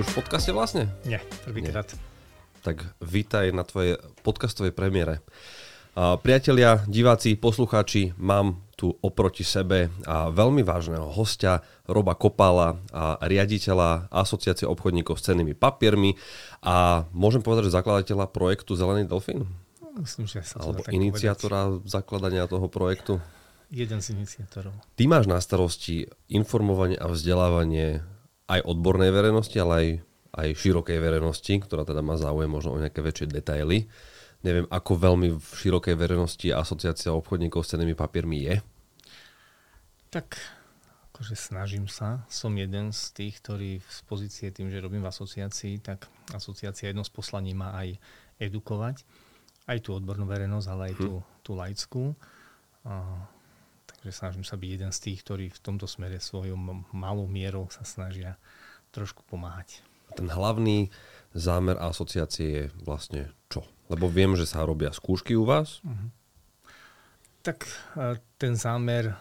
Si už v podcaste vlastne? Nie, prvýkrát. Tak vítaj na tvojej podcastovej premiére. Priatelia, diváci, poslucháči, mám tu oproti sebe a veľmi vážneho hostia Roba Kopála a riaditeľa Asociácie obchodníkov s cennými papiermi a môžem povedať, že zakladateľa projektu Zelený delfín? Myslím, že sa Alebo iniciátora povedať. zakladania toho projektu? Jeden z iniciátorov. Ty máš na starosti informovanie a vzdelávanie aj odbornej verejnosti, ale aj, aj širokej verejnosti, ktorá teda má záujem možno o nejaké väčšie detaily. Neviem, ako veľmi v širokej verejnosti asociácia obchodníkov s cenými papiermi je? Tak akože snažím sa. Som jeden z tých, ktorí z pozície tým, že robím v asociácii, tak asociácia jedno z poslaní má aj edukovať. Aj tú odbornú verejnosť, ale aj hm. tú, tú laickú. Takže snažím sa byť jeden z tých, ktorí v tomto smere svojou malou mierou sa snažia trošku pomáhať. Ten hlavný zámer asociácie je vlastne čo? Lebo viem, že sa robia skúšky u vás. Uh-huh. Tak e, ten zámer,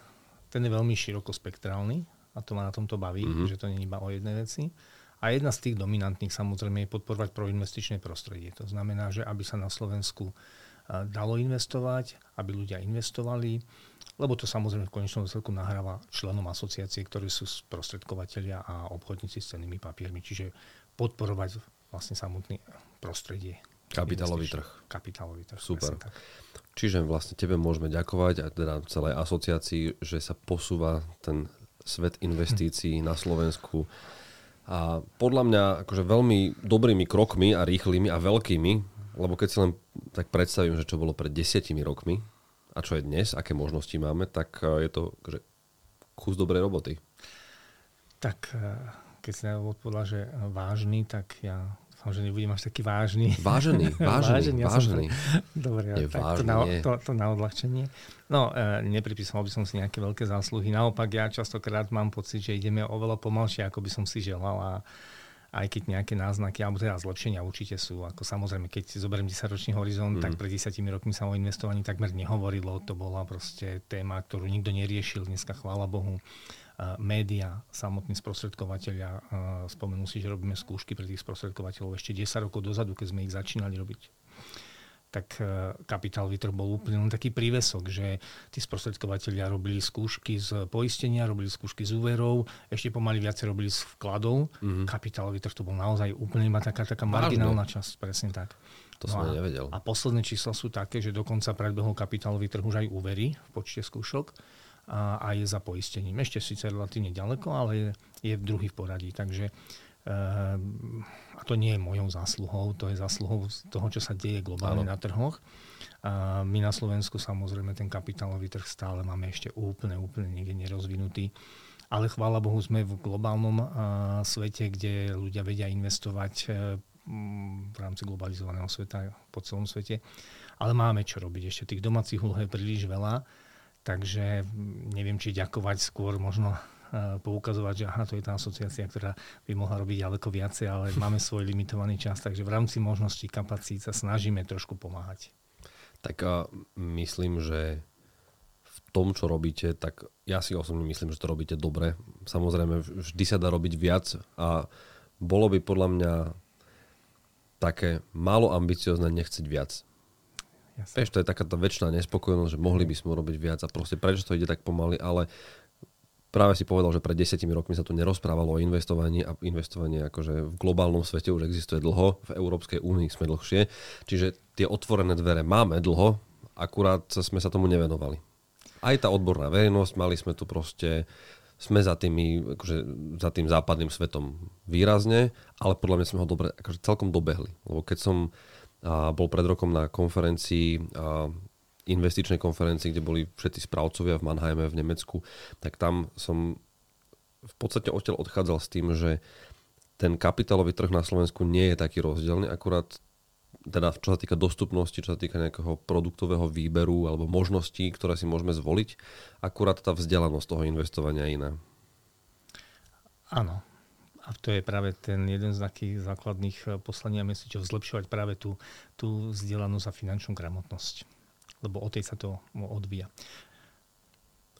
ten je veľmi širokospektrálny a to ma na tomto baví, uh-huh. že to nie je iba o jednej veci. A jedna z tých dominantných samozrejme je podporovať proinvestičné prostredie. To znamená, že aby sa na Slovensku e, dalo investovať, aby ľudia investovali, lebo to samozrejme v konečnom dôsledku nahráva členom asociácie, ktorí sú sprostredkovateľia a obchodníci s cennými papiermi, čiže podporovať vlastne samotný prostredie. Kapitálový trh. Kapitálový trh. Super. Čiže vlastne tebe môžeme ďakovať a teda celej asociácii, že sa posúva ten svet investícií hm. na Slovensku a podľa mňa akože veľmi dobrými krokmi a rýchlymi a veľkými, lebo keď si len tak predstavím, že čo bolo pred desiatimi rokmi, a čo je dnes, aké možnosti máme, tak e, je to že kus dobrej roboty. Tak e, keď si odpovedal, že vážny, tak ja dúfam, že nebudem až taký vážny. Vážený, vážený, vážený. Ja vážený. Dobre, je tak vážny, to, na, to, to na odľahčenie. No, e, nepripísal by som si nejaké veľké zásluhy. Naopak, ja častokrát mám pocit, že ideme oveľa pomalšie, ako by som si želal a aj keď nejaké náznaky, alebo teda zlepšenia určite sú. Ako samozrejme, keď si zoberiem 10-ročný horizont, mm. tak pred 10 rokmi sa o investovaní takmer nehovorilo. To bola proste téma, ktorú nikto neriešil. Dneska, chvála Bohu, média, samotní sprostredkovateľia, spomenú si, že robíme skúšky pre tých sprostredkovateľov ešte 10 rokov dozadu, keď sme ich začínali robiť tak e, kapitálový trh bol úplne len taký prívesok, že tí sprostredkovateľia robili skúšky z poistenia, robili skúšky z úverov, ešte pomaly viacej robili z vkladov. Mm-hmm. Kapitálový trh to bol naozaj úplne iba taká, taká marginálna časť, presne tak. To no som a, nevedel. A posledné čísla sú také, že dokonca predbehol kapitálový trh už aj úvery v počte skúšok a, a je za poistením. Ešte síce relatívne ďaleko, ale je, je druhý v poradí. Takže a to nie je mojou zásluhou, to je zásluhou toho, čo sa deje globálne ano. na trhoch. A my na Slovensku samozrejme ten kapitálový trh stále máme ešte úplne, úplne niekde nerozvinutý. Ale chvála Bohu sme v globálnom svete, kde ľudia vedia investovať e, v rámci globalizovaného sveta po celom svete. Ale máme čo robiť. Ešte tých domácich úloh je príliš veľa. Takže neviem, či ďakovať skôr možno poukazovať, že aha, to je tá asociácia, ktorá by mohla robiť ďaleko viacej, ale máme svoj limitovaný čas, takže v rámci možností kapacít sa snažíme trošku pomáhať. Tak a myslím, že v tom, čo robíte, tak ja si osobne myslím, že to robíte dobre. Samozrejme, vždy sa dá robiť viac a bolo by podľa mňa také málo ambiciozne nechceť viac. Jasne. Vieš, to je taká tá väčšiná nespokojnosť, že mohli by sme robiť viac a proste prečo to ide tak pomaly, ale práve si povedal, že pred desiatimi rokmi sa tu nerozprávalo o investovaní a investovanie akože v globálnom svete už existuje dlho, v Európskej únii sme dlhšie, čiže tie otvorené dvere máme dlho, akurát sme sa tomu nevenovali. Aj tá odborná verejnosť, mali sme tu proste, sme za, tými, akože za tým západným svetom výrazne, ale podľa mňa sme ho dobre, akože celkom dobehli. Lebo keď som a, bol pred rokom na konferencii a, investičnej konferencii, kde boli všetci správcovia v Mannheime v Nemecku, tak tam som v podstate odtiaľ odchádzal s tým, že ten kapitálový trh na Slovensku nie je taký rozdielny, akurát teda čo sa týka dostupnosti, čo sa týka nejakého produktového výberu alebo možností, ktoré si môžeme zvoliť, akurát tá vzdelanosť toho investovania je iná. Áno. A to je práve ten jeden z takých základných poslaní a mesičov zlepšovať práve tú, tú vzdelanosť a finančnú gramotnosť lebo o tej sa to odvíja.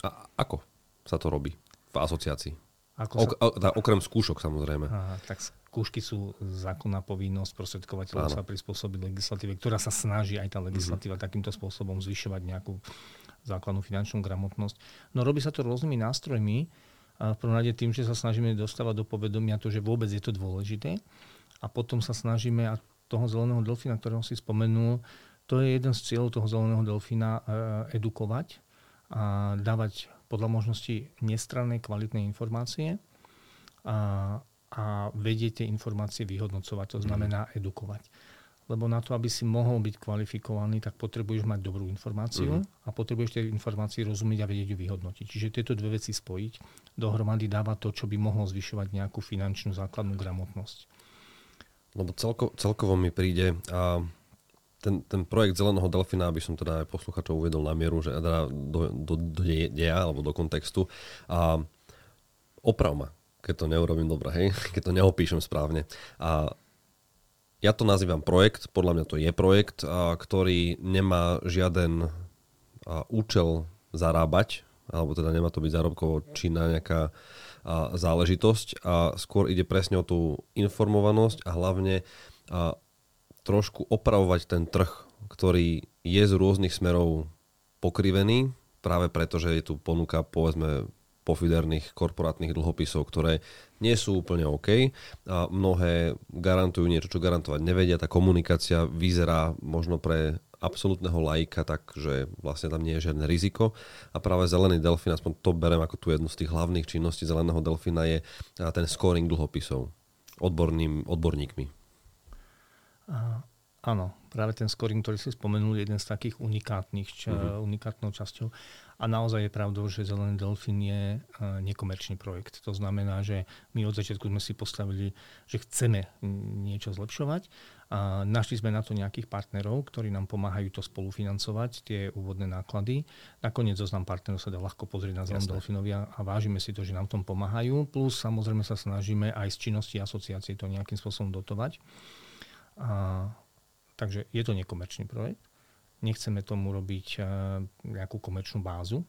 A ako sa to robí v asociácii? Ako ok, sa... Teda okrem skúšok samozrejme. Aha, tak skúšky sú zákonná povinnosť prostredkovateľov sa prispôsobiť legislatíve, ktorá sa snaží aj tá legislatíva mm-hmm. takýmto spôsobom zvyšovať nejakú základnú finančnú gramotnosť. No robí sa to rôznymi nástrojmi. V prvom rade tým, že sa snažíme dostávať do povedomia to, že vôbec je to dôležité. A potom sa snažíme, a toho zeleného delfína, ktorého si spomenul, to je jeden z cieľov toho zeleného delfína, e, edukovať a dávať podľa možnosti nestranné, kvalitné informácie a, a vedieť tie informácie vyhodnocovať, to znamená edukovať. Lebo na to, aby si mohol byť kvalifikovaný, tak potrebuješ mať dobrú informáciu uh-huh. a potrebuješ tie informácie rozumieť a vedieť ju vyhodnotiť. Čiže tieto dve veci spojiť dohromady dáva to, čo by mohlo zvyšovať nejakú finančnú základnú gramotnosť. Lebo celko, celkovo mi príde, a ten, ten projekt Zeleného delfina, aby som teda aj posluchačov uvedol na mieru, že teda do, do, do deja alebo do kontextu. A oprav ma, keď to neurobím dobre, hej, keď to neopíšem správne. A ja to nazývam projekt, podľa mňa to je projekt, a, ktorý nemá žiaden a, účel zarábať, alebo teda nemá to byť zárobkovo činná nejaká a, záležitosť a skôr ide presne o tú informovanosť a hlavne a, trošku opravovať ten trh, ktorý je z rôznych smerov pokrivený, práve preto, že je tu ponuka povedzme pofiderných korporátnych dlhopisov, ktoré nie sú úplne OK a mnohé garantujú niečo, čo garantovať nevedia. Tá komunikácia vyzerá možno pre absolútneho lajka, takže vlastne tam nie je žiadne riziko. A práve zelený delfín, aspoň to berem ako tu jednu z tých hlavných činností zeleného delfína, je ten scoring dlhopisov odborným, odborníkmi. Áno, práve ten scoring, ktorý si spomenul, je jeden z takých unikátnych, čo, uh-huh. unikátnou časťou. A naozaj je pravdou, že Zelený delfín je uh, nekomerčný projekt. To znamená, že my od začiatku sme si postavili, že chceme niečo zlepšovať. A našli sme na to nejakých partnerov, ktorí nám pomáhajú to spolufinancovať, tie úvodné náklady. Nakoniec zoznam partnerov sa dá ľahko pozrieť na Zelenom delfínovi a, a vážime si to, že nám tom pomáhajú. Plus samozrejme sa snažíme aj z činnosti asociácie to nejakým spôsobom dotovať. A, takže je to nekomerčný projekt. Nechceme tomu robiť a, nejakú komerčnú bázu.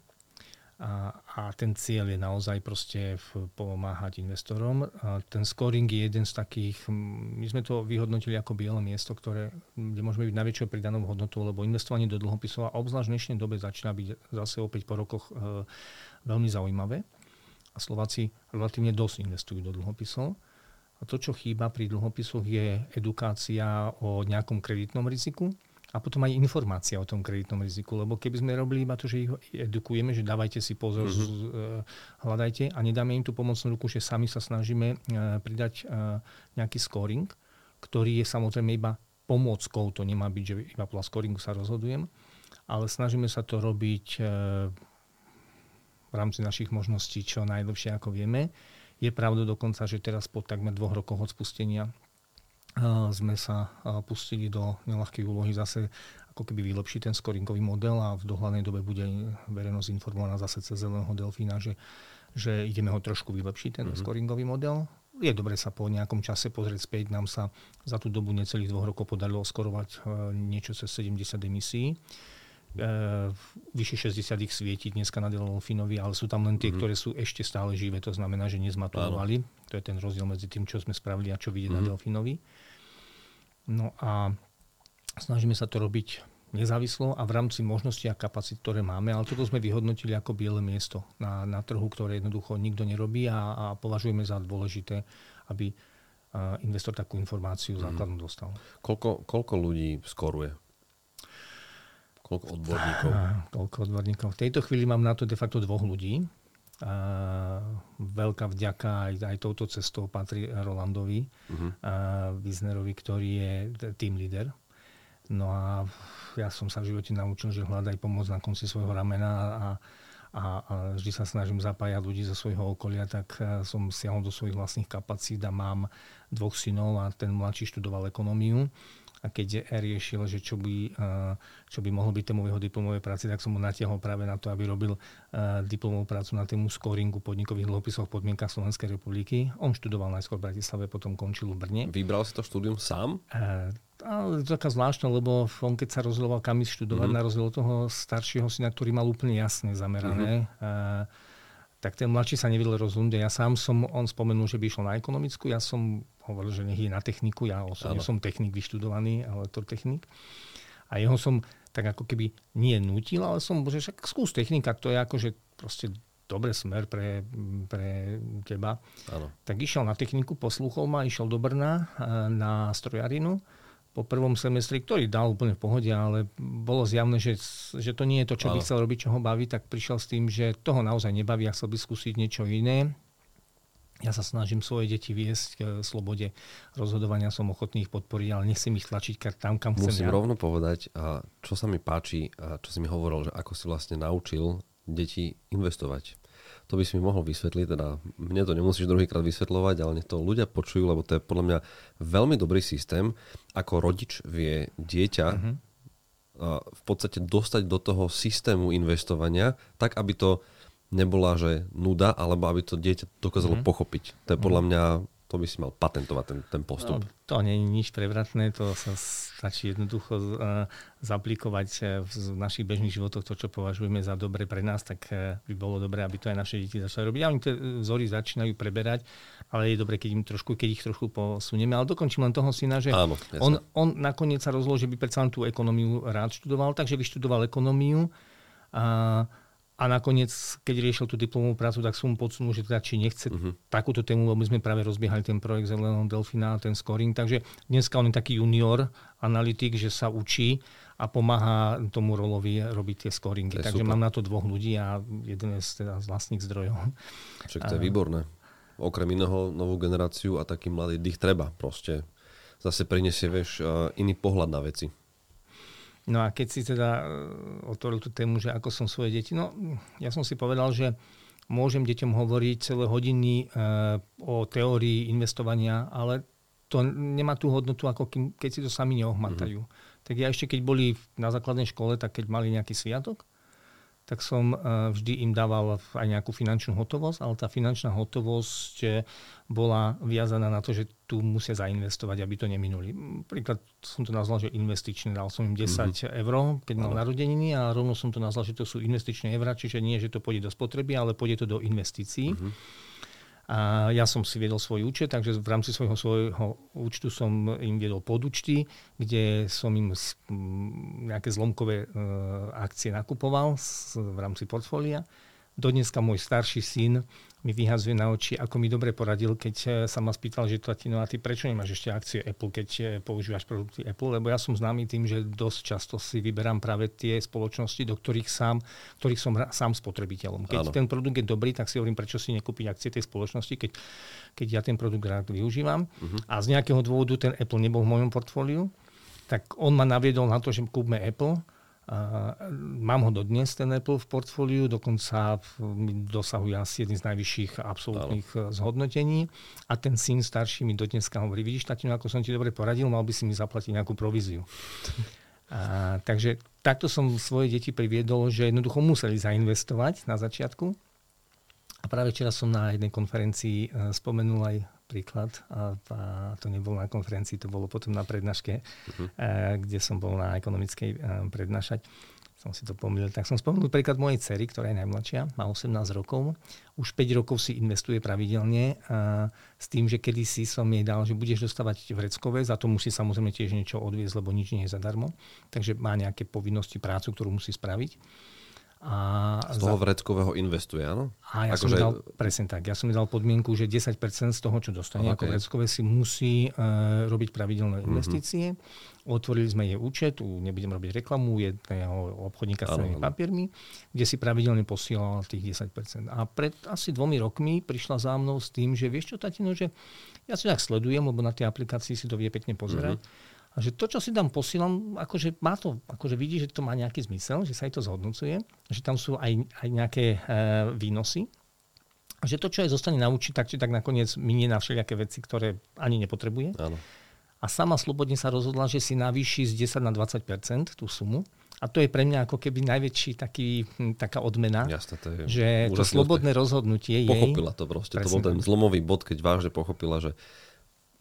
A, a ten cieľ je naozaj proste pomáhať investorom. A ten scoring je jeden z takých, my sme to vyhodnotili ako biele miesto, ktoré, kde môžeme byť najväčšou pridanou hodnotou, lebo investovanie do dlhopisov a obzvlášť v dnešnej dobe začína byť zase opäť po rokoch e, veľmi zaujímavé. A Slováci relatívne dosť investujú do dlhopisov. A to, čo chýba pri dlhopisoch, je edukácia o nejakom kreditnom riziku a potom aj informácia o tom kreditnom riziku. Lebo keby sme robili iba to, že ich edukujeme, že dávajte si pozor, mm-hmm. hľadajte a nedáme im tú pomocnú ruku, že sami sa snažíme e, pridať e, nejaký scoring, ktorý je samozrejme iba pomôckou, to nemá byť, že iba podľa scoringu sa rozhodujem, ale snažíme sa to robiť v rámci našich možností čo najlepšie, ako vieme je pravda dokonca, že teraz po takmer dvoch rokoch od spustenia sme sa pustili do nelahkej úlohy zase ako keby vylepšiť ten scoringový model a v dohľadnej dobe bude verejnosť informovaná zase cez zeleného delfína, že, že ideme ho trošku vylepšiť, ten mm-hmm. scoringový model. Je dobre sa po nejakom čase pozrieť späť. Nám sa za tú dobu necelých dvoch rokov podarilo skorovať niečo cez 70 emisí e, vyše 60 ich svieti dneska na delfínovi, ale sú tam len tie, mm-hmm. ktoré sú ešte stále živé, to znamená, že nezmaturovali. To je ten rozdiel medzi tým, čo sme spravili a čo vidieť mm-hmm. na delfínovi. No a snažíme sa to robiť nezávislo a v rámci možností a kapacít, ktoré máme, ale toto sme vyhodnotili ako biele miesto na, na trhu, ktoré jednoducho nikto nerobí a, a považujeme za dôležité, aby investor takú informáciu mm. základnú dostal. Koľko, koľko ľudí skoruje Koľko odborníkov? A, koľko odborníkov. V tejto chvíli mám na to de facto dvoch ľudí. A veľká vďaka aj, aj touto cestou patrí Rolandovi, uh-huh. a Wiesnerovi, ktorý je team leader. No a ja som sa v živote naučil, že hľadaj pomoc na konci svojho ramena a, a, a vždy sa snažím zapájať ľudí zo svojho okolia, tak som siahol do svojich vlastných kapacít a mám dvoch synov a ten mladší študoval ekonómiu a keď riešil, že čo by, čo by mohlo byť témou jeho diplomovej práce, tak som mu natiahol práve na to, aby robil diplomovú prácu na tému scoringu podnikových dlhopisov v podmienkach Slovenskej republiky. On študoval najskôr v Bratislave, potom končil v Brne. Vybral si to štúdium sám? Ale to taká zvláštna, lebo on keď sa rozhodoval, kam ísť študovať, mm-hmm. na rozdiel toho staršieho syna, ktorý mal úplne jasne zamerané, mm-hmm tak ten mladší sa nevedel rozhodnúť. Ja sám som, on spomenul, že by išiel na ekonomickú, ja som hovoril, že nech je na techniku, ja osobne ano. som technik vyštudovaný, elektrotechnik. A jeho som tak ako keby nie nutil, ale som, že však skús technika, to je akože proste dobrý smer pre, pre teba. Ano. Tak išiel na techniku, poslúchol ma, išiel do Brna eh, na strojarinu po prvom semestri, ktorý dal úplne v pohode, ale bolo zjavné, že, že to nie je to, čo by chcel robiť, čo ho baví, tak prišiel s tým, že toho naozaj nebaví a chcel by skúsiť niečo iné. Ja sa snažím svoje deti viesť k slobode rozhodovania, som ochotný ich podporiť, ale nechcem ich tlačiť tam, kam chcem Musím ja. rovno povedať, čo sa mi páči, a čo si mi hovoril, že ako si vlastne naučil deti investovať to by si mi mohol vysvetliť, teda mne to nemusíš druhýkrát vysvetľovať, ale nech to ľudia počujú, lebo to je podľa mňa veľmi dobrý systém, ako rodič vie dieťa uh-huh. v podstate dostať do toho systému investovania, tak aby to nebola, že nuda, alebo aby to dieťa dokázalo uh-huh. pochopiť. To je podľa mňa to by si mal patentovať ten, ten postup. No, to nie je nič prevratné, to sa stačí jednoducho uh, zaplikovať uh, v našich bežných životoch to, čo považujeme za dobre pre nás, tak uh, by bolo dobré, aby to aj naše deti začali robiť. A oni tie vzory začínajú preberať, ale je dobre, keď, im trošku, keď ich trošku posunieme. Ale dokončím len toho syna, že Áno, on, on nakoniec sa rozložil, že by predsa tú ekonómiu rád študoval, takže vyštudoval ekonómiu. A a nakoniec, keď riešil tú diplomovú prácu, tak som mu podsunul, že teda či nechce uh-huh. takúto tému, lebo my sme práve rozbiehali ten projekt Zeleného delfína, ten scoring. Takže dneska on je taký junior analytik, že sa učí a pomáha tomu rolovi robiť tie scoringy. Takže super. mám na to dvoch ľudí a jeden je z, teda z vlastných zdrojov. Však to je a... výborné. Okrem iného novú generáciu a taký mladý dých treba proste. Zase prinesie, vieš, iný pohľad na veci. No a keď si teda e, otvoril tú tému, že ako som svoje deti, no ja som si povedal, že môžem deťom hovoriť celé hodiny e, o teórii investovania, ale to nemá tú hodnotu, ako keď si to sami neohmatajú. Mm-hmm. Tak ja ešte, keď boli na základnej škole, tak keď mali nejaký sviatok, tak som eh, vždy im dával aj nejakú finančnú hotovosť, ale tá finančná hotovosť eh, bola viazaná na to, že tu musia zainvestovať, aby to neminuli. Príklad som to nazval, že investičný. Dal som im 10 mm-hmm. eur, keď mal narodeniny a rovno som to nazval, že to sú investičné eurá, čiže nie, že to pôjde do spotreby, ale pôjde to do investícií. Mm-hmm. A ja som si viedol svoj účet, takže v rámci svojho svojho účtu som im viedol podúčty, kde som im nejaké zlomkové e, akcie nakupoval v rámci portfólia. Dodneska môj starší syn mi vyhazuje na oči, ako mi dobre poradil, keď eh, sa ma spýtal, že tatino, a ty prečo nemáš ešte akcie Apple, keď eh, používaš produkty Apple, lebo ja som známy tým, že dosť často si vyberám práve tie spoločnosti, do ktorých sám, ktorých som sám spotrebiteľom. Keď ano. ten produkt je dobrý, tak si hovorím, prečo si nekúpiť akcie tej spoločnosti, keď, keď ja ten produkt rád využívam. Uh-huh. A z nejakého dôvodu ten Apple nebol v mojom portfóliu, tak on ma naviedol na to, že kúpme Apple mám ho dodnes, ten Apple v portfóliu, dokonca dosahuje asi jedný z najvyšších absolútnych ano. Eh, zhodnotení. A ten syn starší mi dodneska hovorí, vidíš, tatino, ako som ti dobre poradil, mal by si mi zaplatiť nejakú províziu. A, takže takto som svoje deti priviedol, že jednoducho museli zainvestovať na začiatku. A práve včera som na jednej konferencii eh, spomenul aj príklad. A, a to nebolo na konferencii, to bolo potom na prednáške, uh-huh. kde som bol na ekonomickej a, prednášať. Som si to pomýlil. Tak som spomenul príklad mojej cery, ktorá je najmladšia, má 18 rokov. Už 5 rokov si investuje pravidelne a, s tým, že kedysi som jej dal, že budeš dostávať vreckové, za to musí samozrejme tiež niečo odviezť, lebo nič nie je zadarmo. Takže má nejaké povinnosti, prácu, ktorú musí spraviť. A z toho za... vreckového investuje, áno? A ja ako som že... dal, presne tak, ja som mi dal podmienku, že 10% z toho, čo dostane okay. ako vreckové, si musí uh, robiť pravidelné mhm. investície. Mm-hmm. Otvorili sme jej účet, tu nebudem robiť reklamu, jedného obchodníka s cenými papiermi, kde si pravidelne posielal tých 10%. A pred asi dvomi rokmi prišla za mnou s tým, že vieš čo, tatino, že ja si tak sledujem, lebo na tej aplikácii si to vie pekne pozerať. Mm-hmm a že to, čo si tam posielam, akože má to, akože vidí, že to má nejaký zmysel, že sa jej to zhodnocuje, že tam sú aj, aj nejaké e, výnosy. A že to, čo aj zostane naučiť, tak či tak nakoniec minie na všelijaké veci, ktoré ani nepotrebuje. Áno. A sama slobodne sa rozhodla, že si navýši z 10 na 20% tú sumu. A to je pre mňa ako keby najväčší taký, hm, taká odmena, Jasne, to je že to slobodné rozhodnutie jej... Pochopila to proste. To bol ten zlomový bod, keď vážne pochopila, že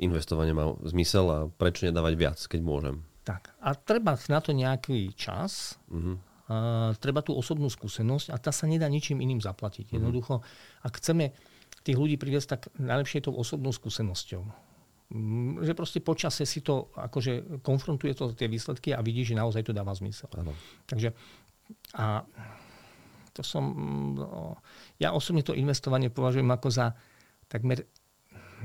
investovanie má zmysel a prečo nedávať viac, keď môžem. Tak a treba na to nejaký čas. Uh-huh. Uh, treba tú osobnú skúsenosť a tá sa nedá ničím iným zaplatiť. Mm. Jednoducho, ak chceme tých ľudí priviesť, tak najlepšie je tou osobnou skúsenosťou. Mm, že proste počase si to, akože konfrontuje to tie výsledky a vidí, že naozaj to dáva zmysel. Ano. Takže a to som, no, ja osobne to investovanie považujem ako za takmer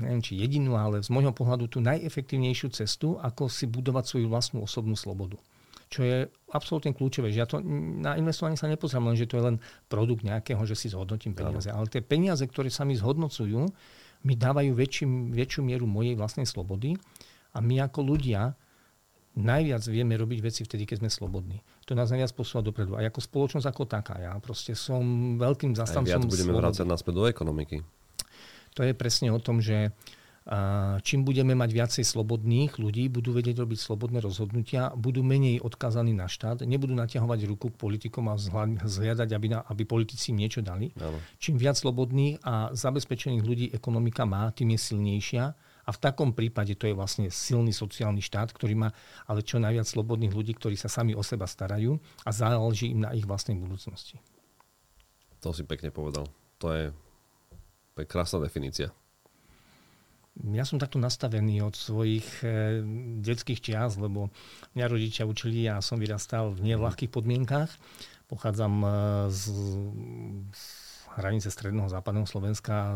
neviem či jedinú, ale z môjho pohľadu tú najefektívnejšiu cestu, ako si budovať svoju vlastnú osobnú slobodu čo je absolútne kľúčové. Že ja to, na investovanie sa nepozerám len, že to je len produkt nejakého, že si zhodnotím peniaze. Ale tie peniaze, ktoré sa mi zhodnocujú, mi dávajú väčší, väčšiu mieru mojej vlastnej slobody a my ako ľudia najviac vieme robiť veci vtedy, keď sme slobodní. To nás najviac posúva dopredu. A ako spoločnosť ako taká. Ja proste som veľkým zastancom Aj viac budeme vrácať naspäť do ekonomiky. To je presne o tom, že čím budeme mať viacej slobodných ľudí, budú vedieť robiť slobodné rozhodnutia, budú menej odkazaní na štát, nebudú naťahovať ruku k politikom a zhľadať, aby, na, aby politici im niečo dali. Áno. Čím viac slobodných a zabezpečených ľudí ekonomika má, tým je silnejšia. A v takom prípade to je vlastne silný sociálny štát, ktorý má ale čo najviac slobodných ľudí, ktorí sa sami o seba starajú a záleží im na ich vlastnej budúcnosti. To si pekne povedal. To je, to je krásna definícia ja som takto nastavený od svojich e, detských čias, lebo mňa rodičia učili a som vyrastal v nevľahkých podmienkách. Pochádzam e, z, z hranice stredného západného Slovenska,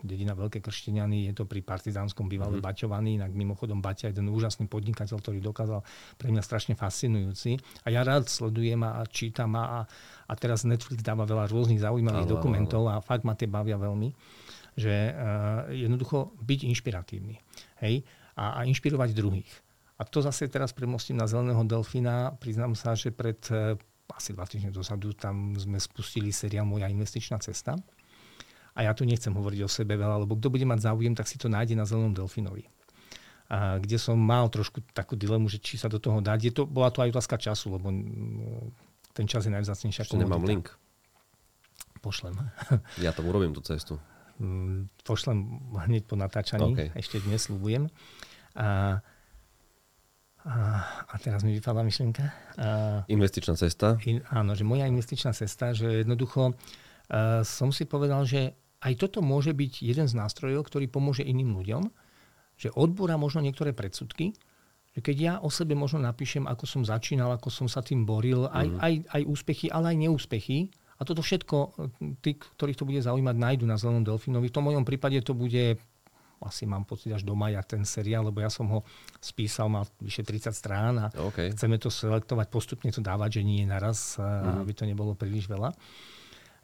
dedina Veľké Kršteniany, je to pri partizánskom bývalé mm. Baťovaní, inak mimochodom Baťa je ten úžasný podnikateľ, ktorý dokázal pre mňa strašne fascinujúci. A ja rád sledujem a čítam a, a teraz Netflix dáva veľa rôznych zaujímavých ano, dokumentov a fakt ma tie bavia veľmi že uh, jednoducho byť inšpiratívny hej? A, a inšpirovať druhých. A to zase teraz premostím na Zeleného delfína. Priznám sa, že pred uh, asi dva týždne dozadu tam sme spustili seriál Moja investičná cesta. A ja tu nechcem hovoriť o sebe veľa, lebo kto bude mať záujem, tak si to nájde na Zelenom delfínovi. A kde som mal trošku takú dilemu, že či sa do toho dať. Je to, bola to aj otázka času, lebo ten čas je najvzácnejšia Ešte nemám link. Pošlem. Ja tam urobím tú cestu. Mm, pošlem hneď po natáčaní, okay. ešte dnes slúbujem. A, a, a teraz mi vypadla myšlienka. A, investičná cesta? In, áno, že moja investičná cesta, že jednoducho a, som si povedal, že aj toto môže byť jeden z nástrojov, ktorý pomôže iným ľuďom, že odbúra možno niektoré predsudky, že keď ja o sebe možno napíšem, ako som začínal, ako som sa tým boril, aj, mm. aj, aj úspechy, ale aj neúspechy, a toto všetko, tí, ktorých to bude zaujímať, nájdu na Zelenom delfínovi. V tom mojom prípade to bude asi mám pocit až do maja ten seriál, lebo ja som ho spísal, mal vyše 30 strán a okay. chceme to selektovať, postupne to dávať, že nie naraz, mm-hmm. aby to nebolo príliš veľa.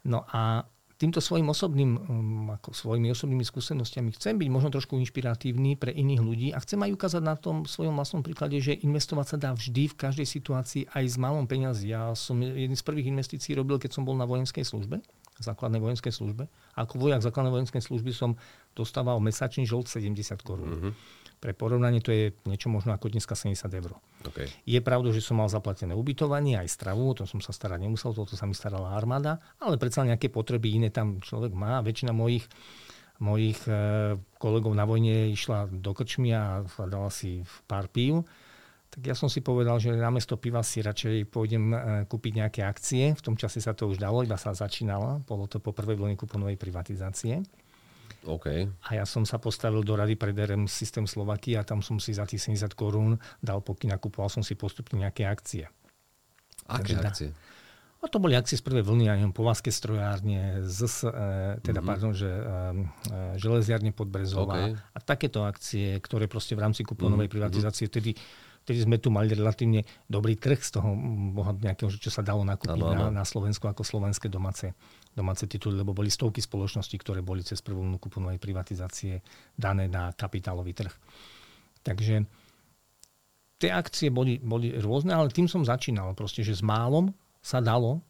No a týmto svojim osobným, um, ako svojimi osobnými skúsenostiami chcem byť možno trošku inšpiratívny pre iných ľudí a chcem aj ukázať na tom svojom vlastnom príklade, že investovať sa dá vždy v každej situácii aj s malom peniazí. Ja som jedný z prvých investícií robil, keď som bol na vojenskej službe, základnej vojenskej službe. A ako vojak základnej vojenskej služby som dostával mesačný žolt 70 korún. Mm-hmm pre porovnanie to je niečo možno ako dneska 70 eur. Okay. Je pravda, že som mal zaplatené ubytovanie, aj stravu, o tom som sa starať nemusel, toto sa mi starala armáda, ale predsa nejaké potreby iné tam človek má. Väčšina mojich mojich e, kolegov na vojne išla do krčmy a dala si pár pív. Tak ja som si povedal, že namiesto piva si radšej pôjdem e, kúpiť nejaké akcie. V tom čase sa to už dalo, iba sa začínalo. Bolo to po prvej vlne kuponovej privatizácie. Okay. A ja som sa postavil do rady pre DRM systém Slovakia a tam som si za tých 70 korún dal pokyn a kupoval som si postupne nejaké akcie. Aké Takže akcie? A to boli akcie z prvej vlny, ja neviem, Povazke strojárne, z, e, teda, mm-hmm. pardon, že e, e, železiarne Podbrezová okay. a takéto akcie, ktoré proste v rámci kuponovej mm-hmm. privatizácie vtedy vtedy sme tu mali relatívne dobrý trh z toho nejakého, čo sa dalo nakúpiť ano, ano. Na, na Slovensku ako slovenské domáce, domáce tituly, lebo boli stovky spoločností, ktoré boli cez prvú kuponovej privatizácie dané na kapitálový trh. Takže tie akcie boli, boli rôzne, ale tým som začínal. Proste, že s málom sa dalo.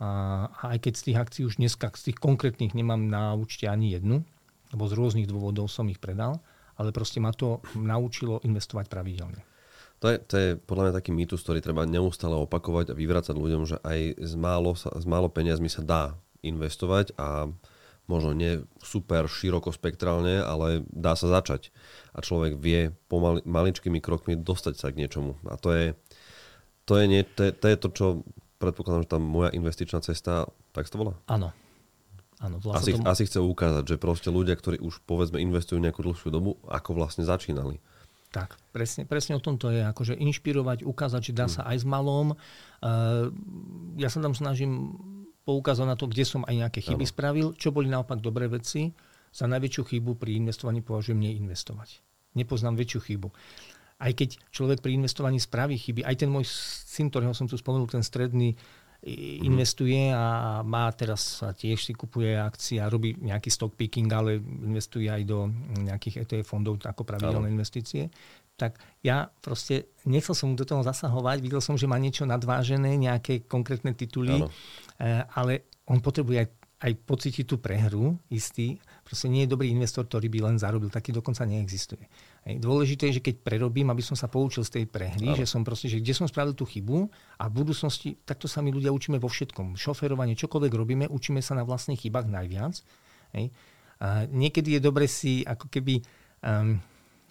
A, a aj keď z tých akcií už dneska, z tých konkrétnych nemám na účte ani jednu, lebo z rôznych dôvodov som ich predal, ale proste ma to naučilo investovať pravidelne. To je, to je podľa mňa taký mýtus, ktorý treba neustále opakovať a vyvracať ľuďom, že aj z málo, z málo peniazmi sa dá investovať a možno nie super široko spektrálne, ale dá sa začať. A človek vie pomali, maličkými krokmi dostať sa k niečomu. A to je, to je, nie, to, je, to je to, čo predpokladám, že tá moja investičná cesta, tak to volá? Áno. Áno, asi, tomu... asi chce ukázať, že proste ľudia, ktorí už povedzme investujú nejakú dlhšiu dobu, ako vlastne začínali. Tak, presne, presne o tom to je. Akože inšpirovať, ukázať, že dá hmm. sa aj s malom. Uh, ja sa tam snažím poukázať na to, kde som aj nejaké chyby ano. spravil, čo boli naopak dobré veci. Za najväčšiu chybu pri investovaní považujem neinvestovať. Nepoznám väčšiu chybu. Aj keď človek pri investovaní spraví chyby, aj ten môj syn, ktorého som tu spomenul, ten stredný. Investuje a má teraz tiež si kupuje akcie a robí nejaký stock picking, ale investuje aj do nejakých ETF fondov ako pravidelné ano. investície. Tak ja proste nechcel som do toho zasahovať, videl som, že má niečo nadvážené, nejaké konkrétne tituly, ano. Eh, ale on potrebuje aj aj pocítiť tú prehru istý. Proste nie je dobrý investor, ktorý by len zarobil. Taký dokonca neexistuje. Dôležité je, že keď prerobím, aby som sa poučil z tej prehry, no. že som proste, že kde som spravil tú chybu a v budúcnosti, takto sa my ľudia učíme vo všetkom. Šoferovanie, čokoľvek robíme, učíme sa na vlastných chybách najviac. Hej. A niekedy je dobre si ako keby um,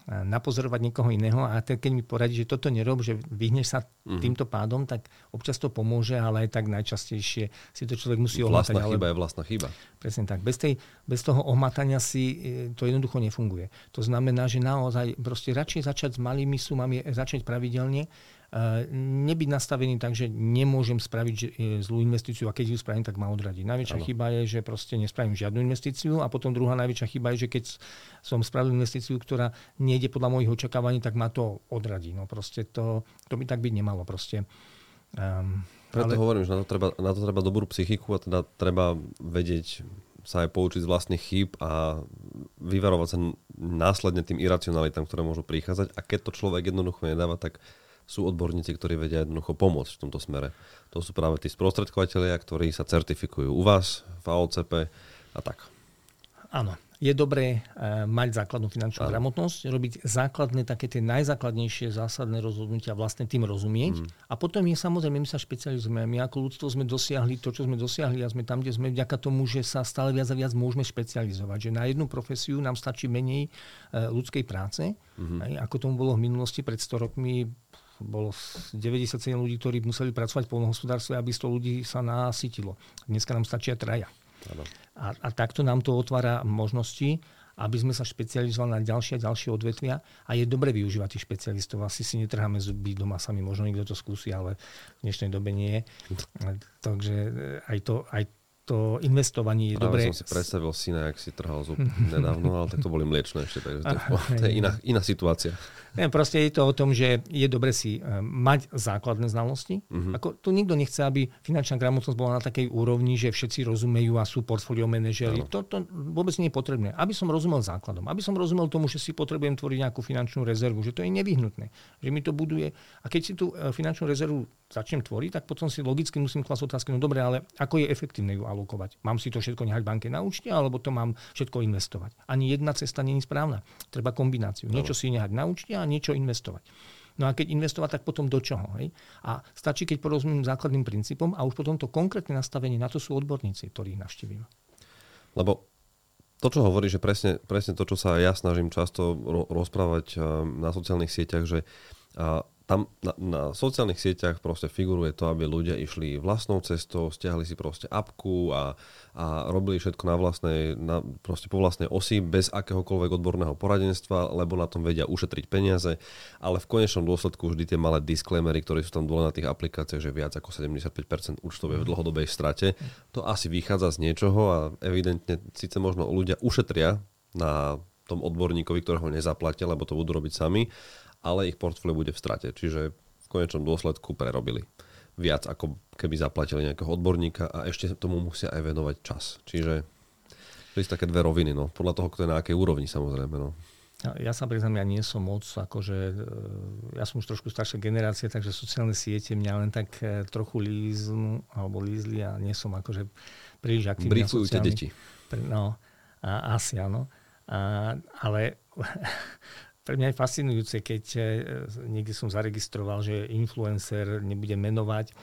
napozorovať niekoho iného a keď mi poradí, že toto nerob, že vyhneš sa mm-hmm. týmto pádom, tak občas to pomôže, ale aj tak najčastejšie si to človek musí ohmatať. Vlastná chyba ale... je vlastná chyba. Presne tak. Bez, tej, bez toho ohmatania si e, to jednoducho nefunguje. To znamená, že naozaj proste radšej začať s malými sumami, začať pravidelne nebyť nastavený tak, že nemôžem spraviť zlú investíciu a keď ju spravím, tak ma odradí. Najväčšia ano. chyba je, že proste nespravím žiadnu investíciu a potom druhá najväčšia chyba je, že keď som spravil investíciu, ktorá nejde podľa mojich očakávaní, tak ma to odradí. No proste to, to by tak byť nemalo. Proste. Um, Preto ale... hovorím, že na to, treba, na to treba dobrú psychiku a teda treba vedieť sa aj poučiť z vlastných chýb a vyvarovať sa následne tým iracionalitám, ktoré môžu prichádzať. A keď to človek jednoducho nedáva, tak sú odborníci, ktorí vedia jednoducho pomôcť v tomto smere. To sú práve tí sprostredkovateľia, ktorí sa certifikujú u vás v AOCP a tak. Áno, je dobré uh, mať základnú finančnú Áno. gramotnosť, robiť základné, také tie najzákladnejšie zásadné rozhodnutia, vlastne tým rozumieť. Mm. A potom je samozrejme, my sa špecializujeme. My ako ľudstvo sme dosiahli to, čo sme dosiahli a sme tam, kde sme vďaka tomu, že sa stále viac a viac môžeme špecializovať. Že na jednu profesiu nám stačí menej uh, ľudskej práce, mm. ako tomu bolo v minulosti pred 100 rokmi bolo 97 ľudí, ktorí museli pracovať v polnohospodárstve, aby 100 ľudí sa nasytilo. Dneska nám stačia traja. A, a takto nám to otvára možnosti, aby sme sa špecializovali na ďalšie a ďalšie odvetvia a je dobre využívať tých špecialistov. Asi si netrháme zuby doma sami, možno niekto to skúsi, ale v dnešnej dobe nie. Takže aj to, aj to investovanie je dobré. som si predstavil syna, jak si trhal zub nedávno, ale tak to boli mliečne ešte, takže to, to je iná, iná situácia. Ne, proste je to o tom, že je dobre si uh, mať základné znalosti. Uh-huh. Ako, tu nikto nechce, aby finančná gramotnosť bola na takej úrovni, že všetci rozumejú a sú portfólio manažery. To, to vôbec nie je potrebné. Aby som rozumel základom, aby som rozumel tomu, že si potrebujem tvoriť nejakú finančnú rezervu, že to je nevyhnutné, že mi to buduje. A keď si tú uh, finančnú rezervu začnem tvoriť, tak potom si logicky musím klasť otázky, no dobre, ale ako je efektívne ju alokovať? Mám si to všetko nehať banke na účte, alebo to mám všetko investovať? Ani jedna cesta je správna. Treba kombináciu. Niečo si nehať na účte a niečo investovať. No a keď investovať, tak potom do čoho? Hej? A stačí, keď porozumiem základným princípom a už potom to konkrétne nastavenie, na to sú odborníci, ktorých navštívim. Lebo to, čo hovorí, že presne, presne to, čo sa ja snažím často rozprávať na sociálnych sieťach, že tam na, na sociálnych sieťach proste figuruje to, aby ľudia išli vlastnou cestou, stiahli si proste apku a, a robili všetko na vlastnej, na, proste po vlastnej osi, bez akéhokoľvek odborného poradenstva, lebo na tom vedia ušetriť peniaze, ale v konečnom dôsledku vždy tie malé disclaimery, ktoré sú tam dole na tých aplikáciách, že viac ako 75% účtov je v dlhodobej strate, to asi vychádza z niečoho a evidentne síce možno ľudia ušetria na tom odborníkovi, ktorého nezaplatia, lebo to budú robiť sami, ale ich portfólio bude v strate. Čiže v konečnom dôsledku prerobili viac, ako keby zaplatili nejakého odborníka a ešte tomu musia aj venovať čas. Čiže to sú také dve roviny, no. podľa toho, kto je na akej úrovni samozrejme. No. Ja sa priznám, ja nie som moc, akože e, ja som už trošku staršia generácia, takže sociálne siete mňa len tak e, trochu líznú, alebo lízli a nie som akože príliš aktívny. Brifujte deti. No, a, asi áno. A, ale pre mňa je fascinujúce, keď e, niekde som zaregistroval, že influencer, nebude menovať, e,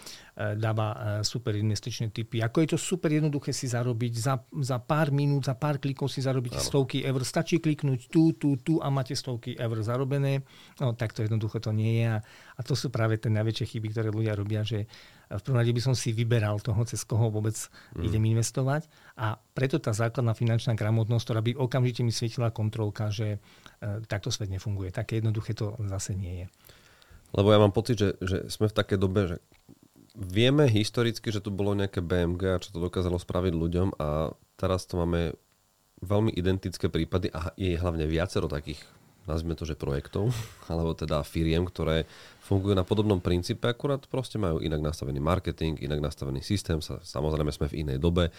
dáva e, super investičné typy. Ako je to super jednoduché si zarobiť, za, za pár minút, za pár klikov si zarobiť ano. stovky eur. Stačí kliknúť tu, tu, tu a máte stovky eur zarobené. No tak to jednoducho to nie je. A, a to sú práve tie najväčšie chyby, ktoré ľudia robia, že v prvom rade by som si vyberal toho, cez koho vôbec mm. idem investovať. A preto tá základná finančná gramotnosť, ktorá by okamžite mi svietila kontrolka, že e, takto svet nefunguje. Také jednoduché to zase nie je. Lebo ja mám pocit, že, že sme v takej dobe, že vieme historicky, že tu bolo nejaké BMG a čo to dokázalo spraviť ľuďom a teraz to máme veľmi identické prípady a je hlavne viacero takých nazvime to, že projektov, alebo teda firiem, ktoré fungujú na podobnom princípe, akurát proste majú inak nastavený marketing, inak nastavený systém, samozrejme sme v inej dobe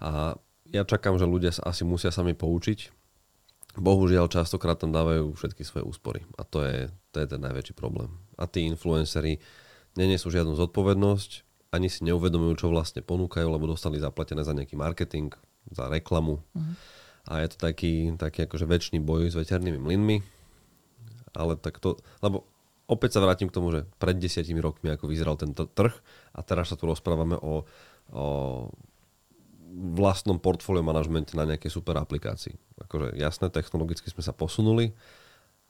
a ja čakám, že ľudia sa asi musia sami poučiť. Bohužiaľ, častokrát tam dávajú všetky svoje úspory a to je, to je ten najväčší problém. A tí influenceri nenesú žiadnu zodpovednosť, ani si neuvedomujú, čo vlastne ponúkajú, lebo dostali zaplatené za nejaký marketing, za reklamu. Uh-huh. A je to taký, taký akože väčší boj s veternými mlynmi ale tak to, lebo opäť sa vrátim k tomu, že pred desiatimi rokmi, ako vyzeral tento trh a teraz sa tu rozprávame o, o vlastnom portfólio manažmente na nejakej super aplikácii. Akože jasné, technologicky sme sa posunuli,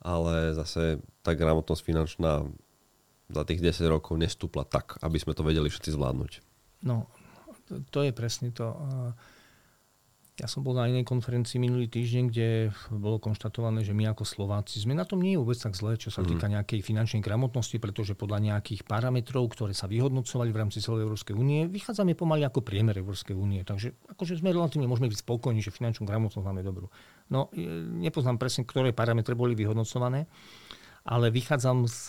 ale zase tá gramotnosť finančná za tých 10 rokov nestúpla tak, aby sme to vedeli všetci zvládnuť. No, to je presne to. Ja som bol na inej konferencii minulý týždeň, kde bolo konštatované, že my ako Slováci sme na tom nie je vôbec tak zle, čo sa mm. týka nejakej finančnej gramotnosti, pretože podľa nejakých parametrov, ktoré sa vyhodnocovali v rámci celej Európskej únie, vychádzame pomaly ako priemer Európskej únie. Takže akože sme relatívne môžeme byť spokojní, že finančnú gramotnosť máme dobrú. No, nepoznám presne, ktoré parametre boli vyhodnocované, ale vychádzam z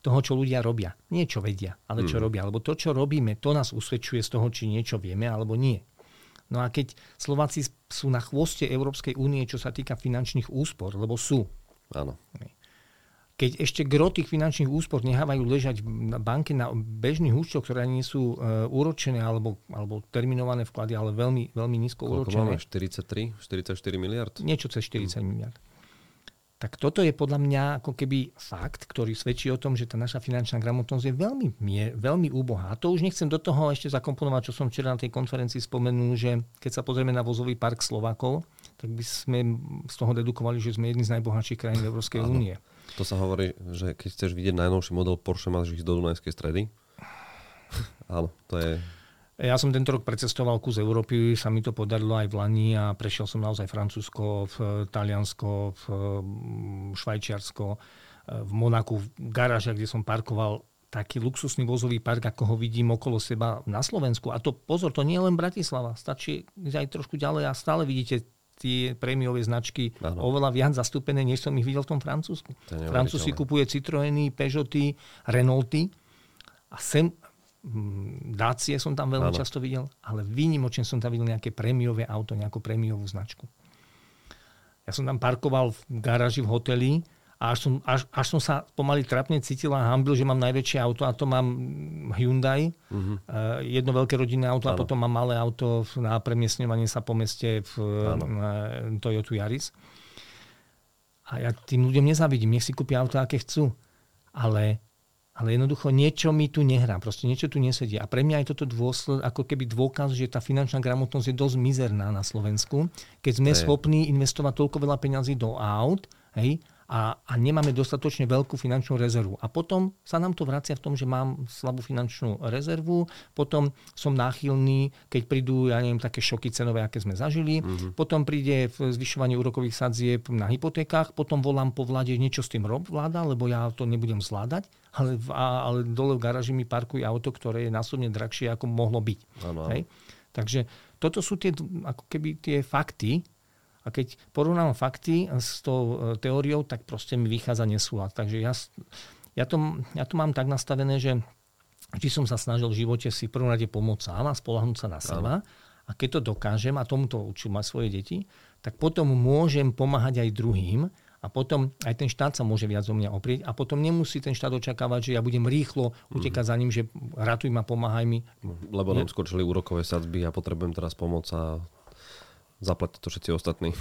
toho, čo ľudia robia. Nie čo vedia, ale čo mm. robia. Lebo to, čo robíme, to nás usvedčuje z toho, či niečo vieme alebo nie. No a keď Slováci sú na chvoste Európskej únie, čo sa týka finančných úspor, lebo sú. Áno. Keď ešte gro tých finančných úspor nechávajú ležať na banke na bežných účtoch, ktoré nie sú uh, úročené alebo, alebo terminované vklady, ale veľmi, veľmi nízko Koľko úročené. máme? 43? 44 miliard? Niečo cez 40 hmm. miliard. Tak toto je podľa mňa ako keby fakt, ktorý svedčí o tom, že tá naša finančná gramotnosť je veľmi, je veľmi úbohá. A to už nechcem do toho ešte zakomponovať, čo som včera na tej konferencii spomenul, že keď sa pozrieme na vozový park Slovakov, tak by sme z toho dedukovali, že sme jedni z najbohatších krajín Európskej únie. To sa hovorí, že keď chceš vidieť najnovší model Porsche, máš ísť do Dunajskej stredy. Áno, to je ja som tento rok precestoval kus Európy, sa mi to podarilo aj v Lani a prešiel som naozaj Francúzsko, v Taliansko, v mm, Švajčiarsko, e, v Monaku, v garážiach, kde som parkoval taký luxusný vozový park, ako ho vidím okolo seba na Slovensku. A to pozor, to nie je len Bratislava. Stačí aj trošku ďalej a stále vidíte tie prémiové značky ano. oveľa viac zastúpené, než som ich videl v tom Francúzsku. Francúzi kupuje Citroeny, Peugeoty, Renaulty a sem Mm, Dacie som tam veľmi ano. často videl, ale výnimočne som tam videl nejaké prémiové auto, nejakú prémiovú značku. Ja som tam parkoval v garáži v hoteli a až som, až, až som sa pomaly trapne cítil a hambil, že mám najväčšie auto a to mám Hyundai, uh-huh. jedno veľké rodinné auto ano. a potom mám malé auto na premiesňovanie sa po meste v Toyota Yaris. A ja tým ľuďom nezavidím, nech si kúpia auto, aké chcú. Ale ale jednoducho niečo mi tu nehrá, proste niečo tu nesedí. A pre mňa je toto dôsled, ako keby dôkaz, že tá finančná gramotnosť je dosť mizerná na Slovensku. Keď sme schopní investovať toľko veľa peňazí do aut, hej, a, a nemáme dostatočne veľkú finančnú rezervu. A potom sa nám to vracia v tom, že mám slabú finančnú rezervu, potom som náchylný, keď prídu, ja neviem, také šoky cenové, aké sme zažili, mm-hmm. potom príde zvyšovanie úrokových sadzieb na hypotékach, potom volám po vláde, niečo s tým rob vláda, lebo ja to nebudem zvládať, ale, ale dole v garáži mi parkuje auto, ktoré je násobne drahšie, ako mohlo byť. Ano. Hej? Takže toto sú tie, ako keby tie fakty, a keď porovnám fakty s tou e, teóriou, tak proste mi vychádza nesúlad. Takže ja, ja, to, ja to mám tak nastavené, že vždy som sa snažil v živote si v prvom rade pomôcť sám a spolahnúť sa na seba. A keď to dokážem, a tomuto učím aj svoje deti, tak potom môžem pomáhať aj druhým a potom aj ten štát sa môže viac o mňa oprieť a potom nemusí ten štát očakávať, že ja budem rýchlo utekať mm. za ním, že ratuj ma, pomáhaj mi. Lebo nám skočili úrokové sadzby a potrebujem teraz pomoc a zaplatiť to všetci ostatní.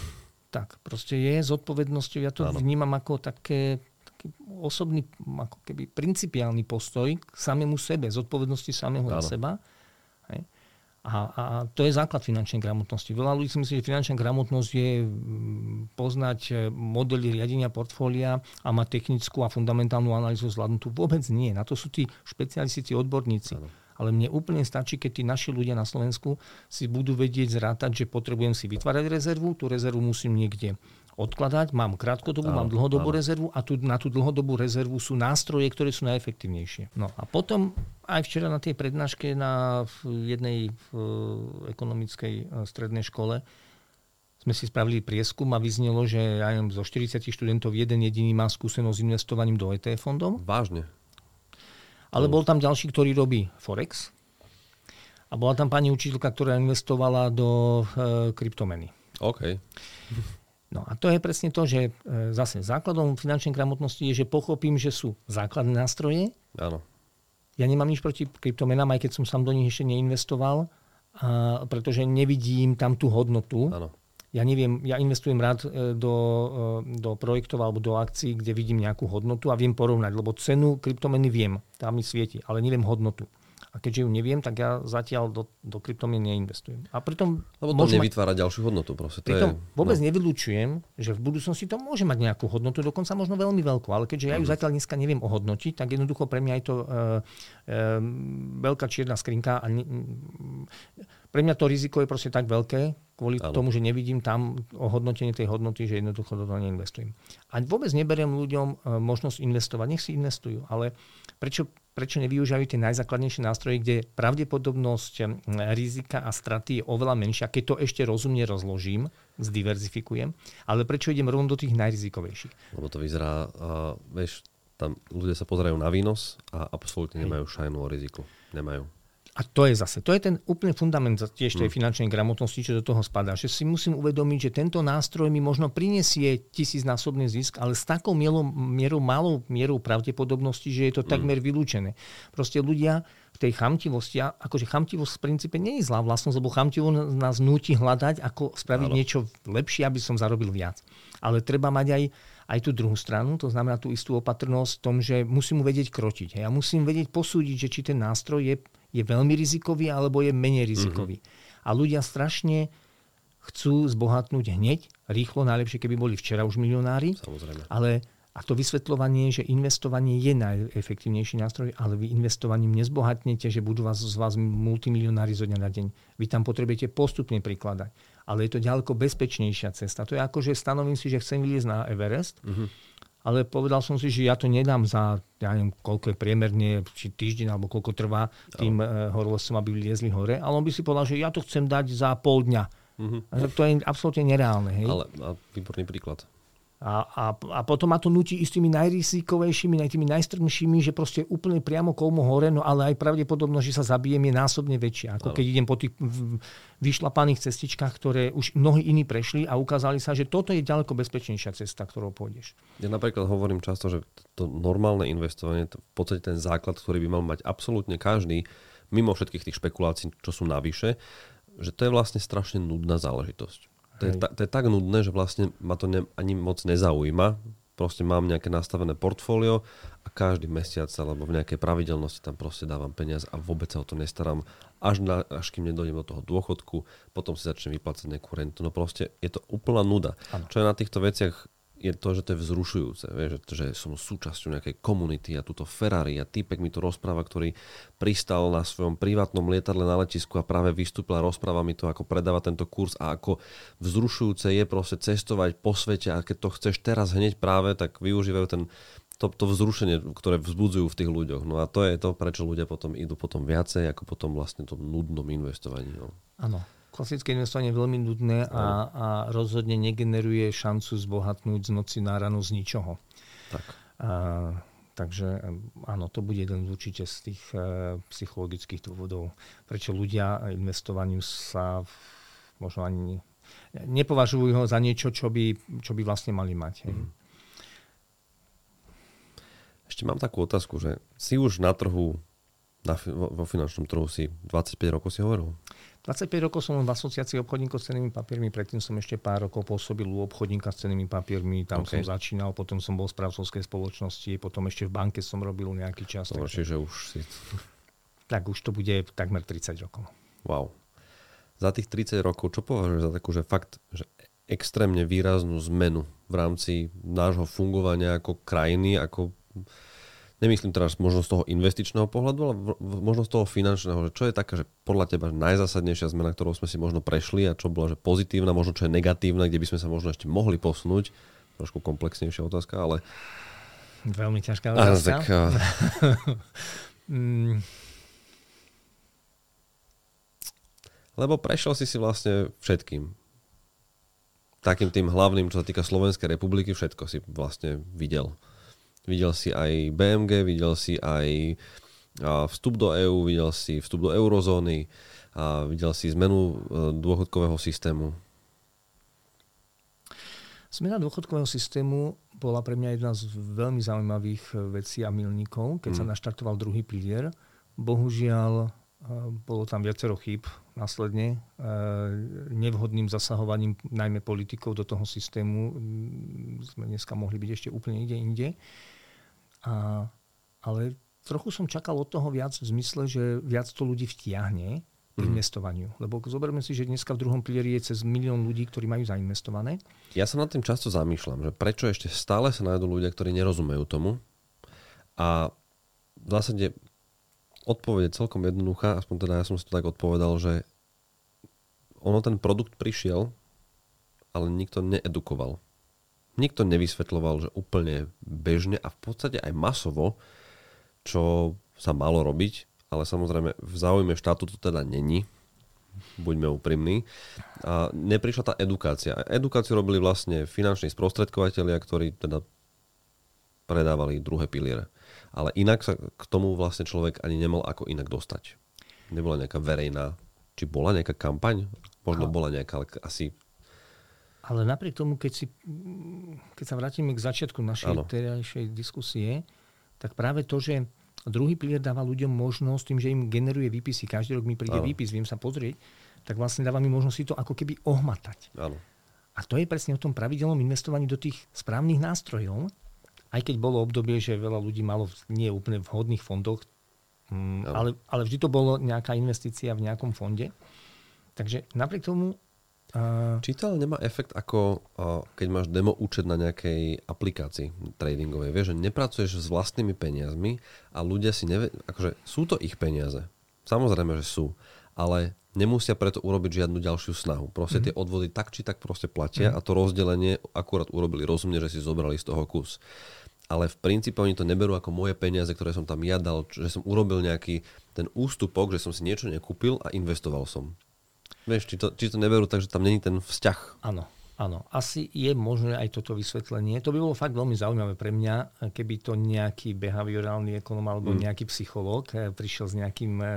Tak, proste je zodpovednosťou. Ja to ano. vnímam ako také, taký osobný, ako keby principiálny postoj k samému sebe, zodpovednosti samého za seba. A, a to je základ finančnej gramotnosti. Veľa ľudí si myslí, že finančná gramotnosť je poznať e, modely riadenia portfólia a mať technickú a fundamentálnu analýzu zvládnutú. Vôbec nie. Na to sú tí špecialisti, tí odborníci. Ano ale mne úplne stačí, keď tí naši ľudia na Slovensku si budú vedieť zrátať, že potrebujem si vytvárať rezervu, tú rezervu musím niekde odkladať, mám krátkodobú, áno, mám dlhodobú áno. rezervu a tu, na tú dlhodobú rezervu sú nástroje, ktoré sú najefektívnejšie. No a potom aj včera na tej prednáške na jednej v ekonomickej e, strednej škole sme si spravili prieskum a vyznelo, že neviem, zo 40 študentov jeden jediný má skúsenosť s investovaním do ETF fondov. Vážne? Ale bol tam ďalší, ktorý robí Forex. A bola tam pani učiteľka, ktorá investovala do e, kryptomeny. OK. No a to je presne to, že e, zase základom finančnej gramotnosti je, že pochopím, že sú základné nástroje. Áno. Ja nemám nič proti kryptomenám, aj keď som sám do nich ešte neinvestoval, a, pretože nevidím tam tú hodnotu. Áno ja neviem, ja investujem rád e, do, e, do projektov alebo do akcií, kde vidím nejakú hodnotu a viem porovnať, lebo cenu kryptomeny viem, tá mi svieti, ale neviem hodnotu. A keďže ju neviem, tak ja zatiaľ do, do kryptomien neinvestujem. A pritom... Lebo to nevytvára mať, ďalšiu hodnotu. Proste. To pritom je, vôbec no. nevylučujem, že v budúcnosti to môže mať nejakú hodnotu, dokonca možno veľmi veľkú. Ale keďže ja ju mhm. zatiaľ dneska neviem ohodnotiť, tak jednoducho pre mňa je to uh, uh, veľká čierna skrinka. A ne, pre mňa to riziko je proste tak veľké, kvôli ano. tomu, že nevidím tam ohodnotenie tej hodnoty, že jednoducho do toho neinvestujem. A vôbec neberiem ľuďom e, možnosť investovať. Nech si investujú, ale prečo, prečo nevyužívajú tie najzákladnejšie nástroje, kde pravdepodobnosť rizika a straty je oveľa menšia, keď to ešte rozumne rozložím, zdiverzifikujem, ale prečo idem rovno do tých najrizikovejších? Lebo to vyzerá, uh, vieš, tam ľudia sa pozerajú na výnos a absolútne nemajú šajnu o riziku. Nemajú. A to je zase, to je ten úplný fundament tiež tej mm. finančnej gramotnosti, čo do toho spadá. Že si musím uvedomiť, že tento nástroj mi možno prinesie tisícnásobný zisk, ale s takou mierou, mierou malou mierou pravdepodobnosti, že je to mm. takmer vylúčené. Proste ľudia v tej chamtivosti, akože chamtivosť v princípe nie je zlá vlastnosť, lebo chamtivo nás núti hľadať, ako spraviť Áno. niečo lepšie, aby som zarobil viac. Ale treba mať aj aj tú druhú stranu, to znamená tú istú opatrnosť v tom, že musím mu vedieť krotiť. Ja musím vedieť posúdiť, že či ten nástroj je je veľmi rizikový alebo je menej rizikový. Mm-hmm. A ľudia strašne chcú zbohatnúť hneď, rýchlo, najlepšie, keby boli včera už milionári. Samozrejme. Ale a to vysvetľovanie, že investovanie je najefektívnejší nástroj, ale vy investovaním nezbohatnete, že budú vás z vás multimilionári zo dňa na deň. Vy tam potrebujete postupne prikladať. Ale je to ďaleko bezpečnejšia cesta. To je ako, že stanovím si, že chcem vyliezť na Everest. Mm-hmm ale povedal som si, že ja to nedám za, ja neviem, koľko je priemerne, či týždeň, alebo koľko trvá tým no. horolezcom, aby liezli hore, ale on by si povedal, že ja to chcem dať za pol dňa. Mm-hmm. A to je absolútne nereálne. Hej? Ale a výborný príklad. A, a, a potom ma to nutí istými najrizikovejšími, tými najstrmšími, že proste úplne priamo kolmo hore, no ale aj pravdepodobnosť, že sa zabijem, je násobne väčšia. Ako keď idem po tých vyšlapaných cestičkách, ktoré už mnohí iní prešli a ukázali sa, že toto je ďaleko bezpečnejšia cesta, ktorou pôjdeš. Ja napríklad hovorím často, že to normálne investovanie, to v podstate ten základ, ktorý by mal mať absolútne každý, mimo všetkých tých špekulácií, čo sú navyše, že to je vlastne strašne nudná záležitosť to je, ta, to je tak nudné, že vlastne ma to ne, ani moc nezaujíma. Proste mám nejaké nastavené portfólio a každý mesiac alebo v nejakej pravidelnosti tam proste dávam peniaz a vôbec sa o to nestaram, až, na, až kým nedojdem do toho dôchodku, potom si začnem vyplácať nejakú rentu. No proste je to úplná nuda. Ano. Čo je na týchto veciach je to, že to je vzrušujúce, vieš, že, som súčasťou nejakej komunity a túto Ferrari a týpek mi to rozpráva, ktorý pristal na svojom privátnom lietadle na letisku a práve vystúpil a rozpráva mi to, ako predáva tento kurz a ako vzrušujúce je proste cestovať po svete a keď to chceš teraz hneď práve, tak využívajú ten, to, to vzrušenie, ktoré vzbudzujú v tých ľuďoch. No a to je to, prečo ľudia potom idú potom viacej, ako potom vlastne tom nudnom investovaní. No. Áno klasické investovanie je veľmi nudné a, a rozhodne negeneruje šancu zbohatnúť z noci na ráno z ničoho. Tak. A, takže áno, to bude jeden určite z tých uh, psychologických dôvodov, prečo ľudia investovaniu sa možno ani nepovažujú ho za niečo, čo by, čo by vlastne mali mať. Mm. Ešte mám takú otázku, že si už na trhu, na, vo finančnom trhu si 25 rokov si hovoril? 25 rokov som v asociácii obchodníkov s cenými papiermi, predtým som ešte pár rokov pôsobil u obchodníka s cenými papiermi, tam okay. som začínal, potom som bol v správcovskej spoločnosti, potom ešte v banke som robil nejaký čas. To takže... čiže už si... Tak už to bude takmer 30 rokov. Wow. Za tých 30 rokov, čo považuješ za takú, že fakt, že extrémne výraznú zmenu v rámci nášho fungovania ako krajiny, ako nemyslím teraz možno z toho investičného pohľadu, ale možno z toho finančného, že čo je taká, že podľa teba najzásadnejšia zmena, ktorou sme si možno prešli a čo bola že pozitívna, možno čo je negatívna, kde by sme sa možno ešte mohli posunúť. Trošku komplexnejšia otázka, ale... Veľmi ťažká otázka. tak, mm. Lebo prešiel si si vlastne všetkým. Takým tým hlavným, čo sa týka Slovenskej republiky, všetko si vlastne videl. Videl si aj BMG, videl si aj vstup do EÚ, videl si vstup do eurozóny a videl si zmenu e, dôchodkového systému. Zmena dôchodkového systému bola pre mňa jedna z veľmi zaujímavých e, vecí a milníkov, keď mm. sa naštartoval druhý pilier. Bohužiaľ, e, bolo tam viacero chýb následne, nevhodným zasahovaním najmä politikov do toho systému. Sme dneska mohli byť ešte úplne inde inde. A, ale trochu som čakal od toho viac v zmysle, že viac to ľudí vtiahne k mm. investovaniu. Lebo zoberme si, že dneska v druhom pilieri je cez milión ľudí, ktorí majú zainvestované. Ja sa nad tým často zamýšľam, že prečo ešte stále sa nájdú ľudia, ktorí nerozumejú tomu. A v zásade odpovede celkom jednoduchá, aspoň teda ja som si to tak odpovedal, že ono ten produkt prišiel, ale nikto needukoval nikto nevysvetľoval, že úplne bežne a v podstate aj masovo, čo sa malo robiť, ale samozrejme v záujme štátu to teda není, buďme úprimní. A neprišla tá edukácia. Edukáciu robili vlastne finanční sprostredkovateľia, ktorí teda predávali druhé piliere. Ale inak sa k tomu vlastne človek ani nemal ako inak dostať. Nebola nejaká verejná, či bola nejaká kampaň? Možno bola nejaká, ale asi ale napriek tomu, keď, si, keď sa vrátime k začiatku našej terajšej diskusie, tak práve to, že druhý pilier dáva ľuďom možnosť tým, že im generuje výpisy, každý rok mi príde ano. výpis, viem sa pozrieť, tak vlastne dáva mi možnosť si to ako keby ohmatať. Ano. A to je presne o tom pravidelnom investovaní do tých správnych nástrojov, aj keď bolo obdobie, že veľa ľudí malo nie úplne vhodných fondoch, mm, ale, ale vždy to bolo nejaká investícia v nejakom fonde. Takže napriek tomu Uh... Či to ale nemá efekt ako uh, keď máš demo účet na nejakej aplikácii tradingovej. Vieš, že nepracuješ s vlastnými peniazmi a ľudia si nevie, akože sú to ich peniaze. Samozrejme, že sú. Ale nemusia preto urobiť žiadnu ďalšiu snahu. Proste mm-hmm. tie odvody tak či tak proste platia mm-hmm. a to rozdelenie akurát urobili rozumne, že si zobrali z toho kus. Ale v princípe oni to neberú ako moje peniaze, ktoré som tam ja dal, že som urobil nejaký ten ústupok, že som si niečo nekúpil a investoval som. Vieš, či to, či to neberú tak, že tam není ten vzťah. Áno, áno. Asi je možné aj toto vysvetlenie. To by bolo fakt veľmi zaujímavé pre mňa, keby to nejaký behaviorálny ekonom alebo mm. nejaký psychológ eh, prišiel s nejakým uh,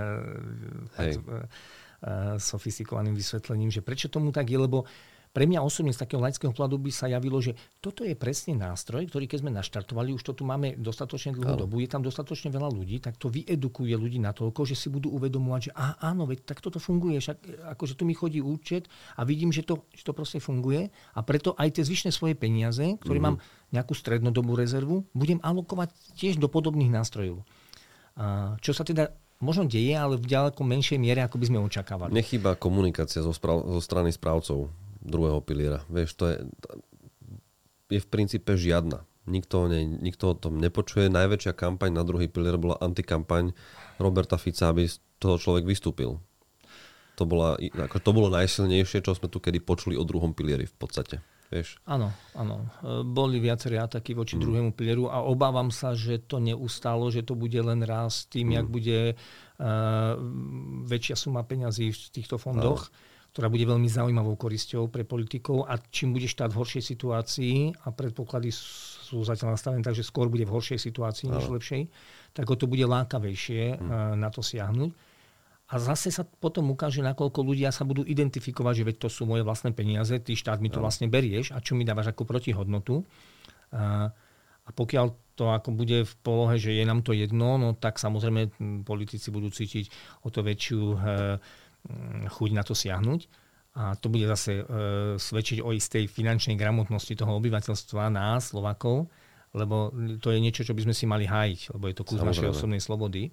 fakt, uh, sofistikovaným vysvetlením, že prečo tomu tak je, lebo pre mňa osobne z takého laického pohľadu by sa javilo, že toto je presne nástroj, ktorý keď sme naštartovali, už to tu máme dostatočne dlhú dobu, je tam dostatočne veľa ľudí, tak to vyedukuje ľudí na toľko, že si budú uvedomovať, že á, áno, veď tak toto funguje, však akože tu mi chodí účet a vidím, že to, že to proste funguje a preto aj tie zvyšné svoje peniaze, ktoré mm-hmm. mám nejakú strednodobú rezervu, budem alokovať tiež do podobných nástrojov. A čo sa teda možno deje, ale v ďaleko menšej miere, ako by sme očakávali. Nechýba komunikácia zo, správ, zo strany správcov druhého piliera. Vieš, to je, je v princípe žiadna. Nikto, ne, nikto o tom nepočuje. Najväčšia kampaň na druhý pilier bola antikampaň Roberta Fica, aby z toho človek vystúpil. To, bola, ako, to bolo najsilnejšie, čo sme tu kedy počuli o druhom pilieri v podstate. Vieš? Áno, áno. E, boli viaceré ataky voči mm. druhému pilieru a obávam sa, že to neustalo, že to bude len raz tým, mm. jak bude uh, väčšia suma peňazí v týchto fondoch. Áno ktorá bude veľmi zaujímavou korisťou pre politikov a čím bude štát v horšej situácii a predpoklady sú zatiaľ nastavené tak, že skôr bude v horšej situácii než v lepšej, tak o to bude lákavejšie hmm. na to siahnuť. A zase sa potom ukáže, nakoľko ľudia sa budú identifikovať, že veď to sú moje vlastné peniaze, ty štát mi to vlastne berieš a čo mi dávaš ako protihodnotu. A, a pokiaľ to ako bude v polohe, že je nám to jedno, no tak samozrejme politici budú cítiť o to väčšiu e, chuť na to siahnuť. A to bude zase e, svedčiť o istej finančnej gramotnosti toho obyvateľstva, nás, Slovakov, lebo to je niečo, čo by sme si mali hájiť, lebo je to kus našej osobnej slobody.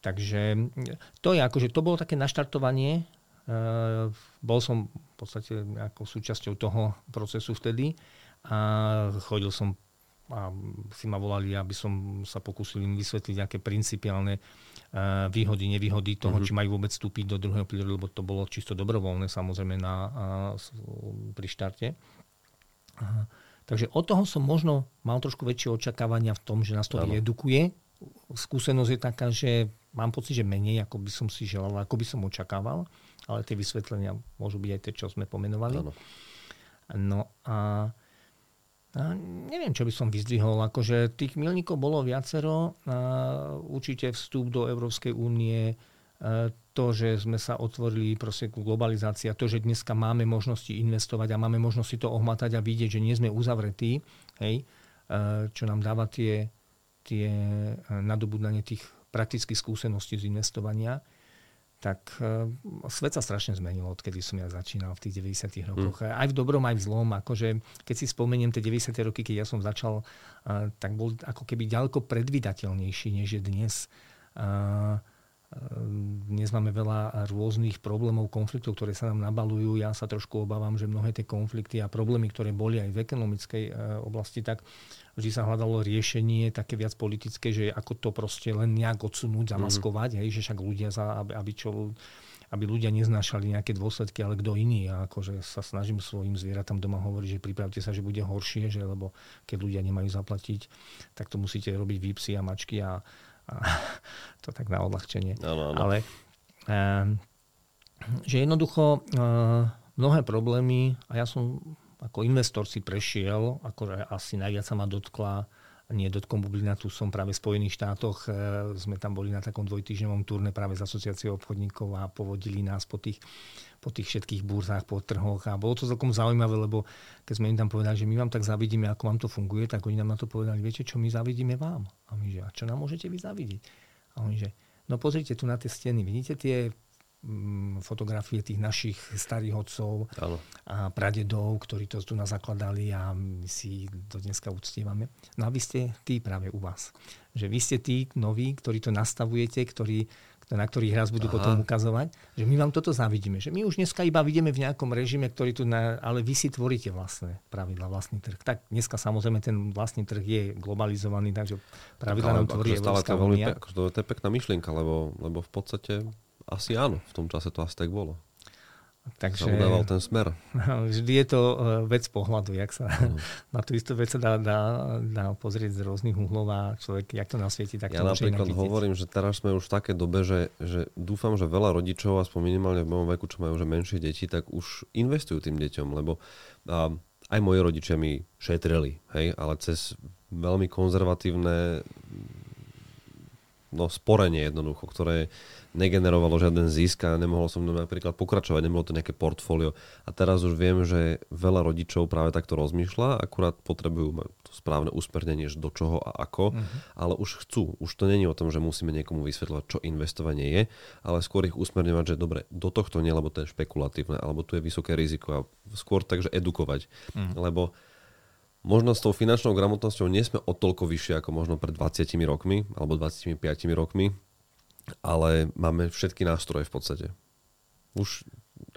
Takže to je akože, to bolo také naštartovanie. E, bol som v podstate ako súčasťou toho procesu vtedy a chodil som a si ma volali, aby som sa pokúsil im vysvetliť nejaké principiálne výhody, nevýhody toho, mm-hmm. či majú vôbec vstúpiť do druhého pilieru, lebo to bolo čisto dobrovoľné samozrejme na, pri štarte. Takže od toho som možno mal trošku väčšie očakávania v tom, že nás to edukuje. Skúsenosť je taká, že mám pocit, že menej, ako by som si želal, ako by som očakával, ale tie vysvetlenia môžu byť aj tie, čo sme pomenovali. Ano. No a a neviem, čo by som vyzdvihol. Akože tých milníkov bolo viacero. A určite vstup do Európskej únie, to, že sme sa otvorili proste ku globalizácii a to, že dneska máme možnosti investovať a máme možnosti to ohmatať a vidieť, že nie sme uzavretí, hej, čo nám dáva tie, tie nadobudanie tých praktických skúseností z investovania tak uh, svet sa strašne zmenil, odkedy som ja začínal v tých 90. rokoch. Mm. Aj v dobrom, aj v zlom. Akože, keď si spomeniem tie 90. roky, keď ja som začal, uh, tak bol ako keby ďaleko predvydateľnejší, než je dnes. Uh, dnes máme veľa rôznych problémov, konfliktov, ktoré sa nám nabalujú. Ja sa trošku obávam, že mnohé tie konflikty a problémy, ktoré boli aj v ekonomickej oblasti, tak vždy sa hľadalo riešenie také viac politické, že ako to proste len nejak odsunúť, mhm. zamaskovať, mm-hmm. hej, že však ľudia, za, aby, aby čo aby ľudia neznášali nejaké dôsledky, ale kto iný. A akože sa snažím svojim zvieratám doma hovoriť, že pripravte sa, že bude horšie, že lebo keď ľudia nemajú zaplatiť, tak to musíte robiť výpsy a mačky a to tak na odľahčenie. Ano, ano. Ale um, že jednoducho uh, mnohé problémy, a ja som ako investor si prešiel, akože asi najviac sa ma dotkla nie dotkol Bublina, tu som práve v Spojených štátoch, e, sme tam boli na takom dvojtýždňovom turne práve z asociáciou obchodníkov a povodili nás po tých, po tých všetkých burzách, po trhoch a bolo to celkom zaujímavé, lebo keď sme im tam povedali, že my vám tak zavidíme, ako vám to funguje, tak oni nám na to povedali, viete čo, my zavidíme vám. A my, že a čo nám môžete vy zavidiť? A oni, že no pozrite tu na tie steny, vidíte tie Mm, fotografie tých našich starých otcov ano. a pradedov, ktorí to tu nás zakladali a my si to dneska uctievame. No a vy ste tí práve u vás. Že vy ste tí noví, ktorí to nastavujete, ktorí, na ktorých raz budú Aha. potom ukazovať, že my vám toto závidíme. Že my už dneska iba vidíme v nejakom režime, ktorý tu, na, ale vy si tvoríte vlastné pravidla, vlastný trh. Tak dneska samozrejme ten vlastný trh je globalizovaný, takže pravidla nám tvorí Európska únia. Pe- to je pekná myšlienka, lebo, lebo v podstate asi áno, v tom čase to asi tak bolo. Takže, sa udával ten smer. Vždy je to e, vec pohľadu, jak sa uh na tú istú vec sa dá, dá, dá pozrieť z rôznych uhlov a človek, jak to nasvieti, tak ja to napríklad hovorím, že teraz sme už v takej dobe, že, že dúfam, že veľa rodičov, aspoň minimálne v mojom veku, čo majú že menšie deti, tak už investujú tým deťom, lebo a, aj moji rodičia mi šetrili, hej, ale cez veľmi konzervatívne no, sporenie jednoducho, ktoré negenerovalo žiaden zisk a nemohol som napríklad pokračovať, nebolo to nejaké portfólio. A teraz už viem, že veľa rodičov práve takto rozmýšľa, akurát potrebujú to správne usmernenie, do čoho a ako, uh-huh. ale už chcú. Už to není o tom, že musíme niekomu vysvetľovať, čo investovanie je, ale skôr ich usmerňovať, že dobre, do tohto nie, lebo to je špekulatívne, alebo tu je vysoké riziko a skôr takže edukovať. Uh-huh. Lebo možno s tou finančnou gramotnosťou nie sme o toľko vyššie ako možno pred 20 rokmi alebo 25 rokmi, ale máme všetky nástroje v podstate. Už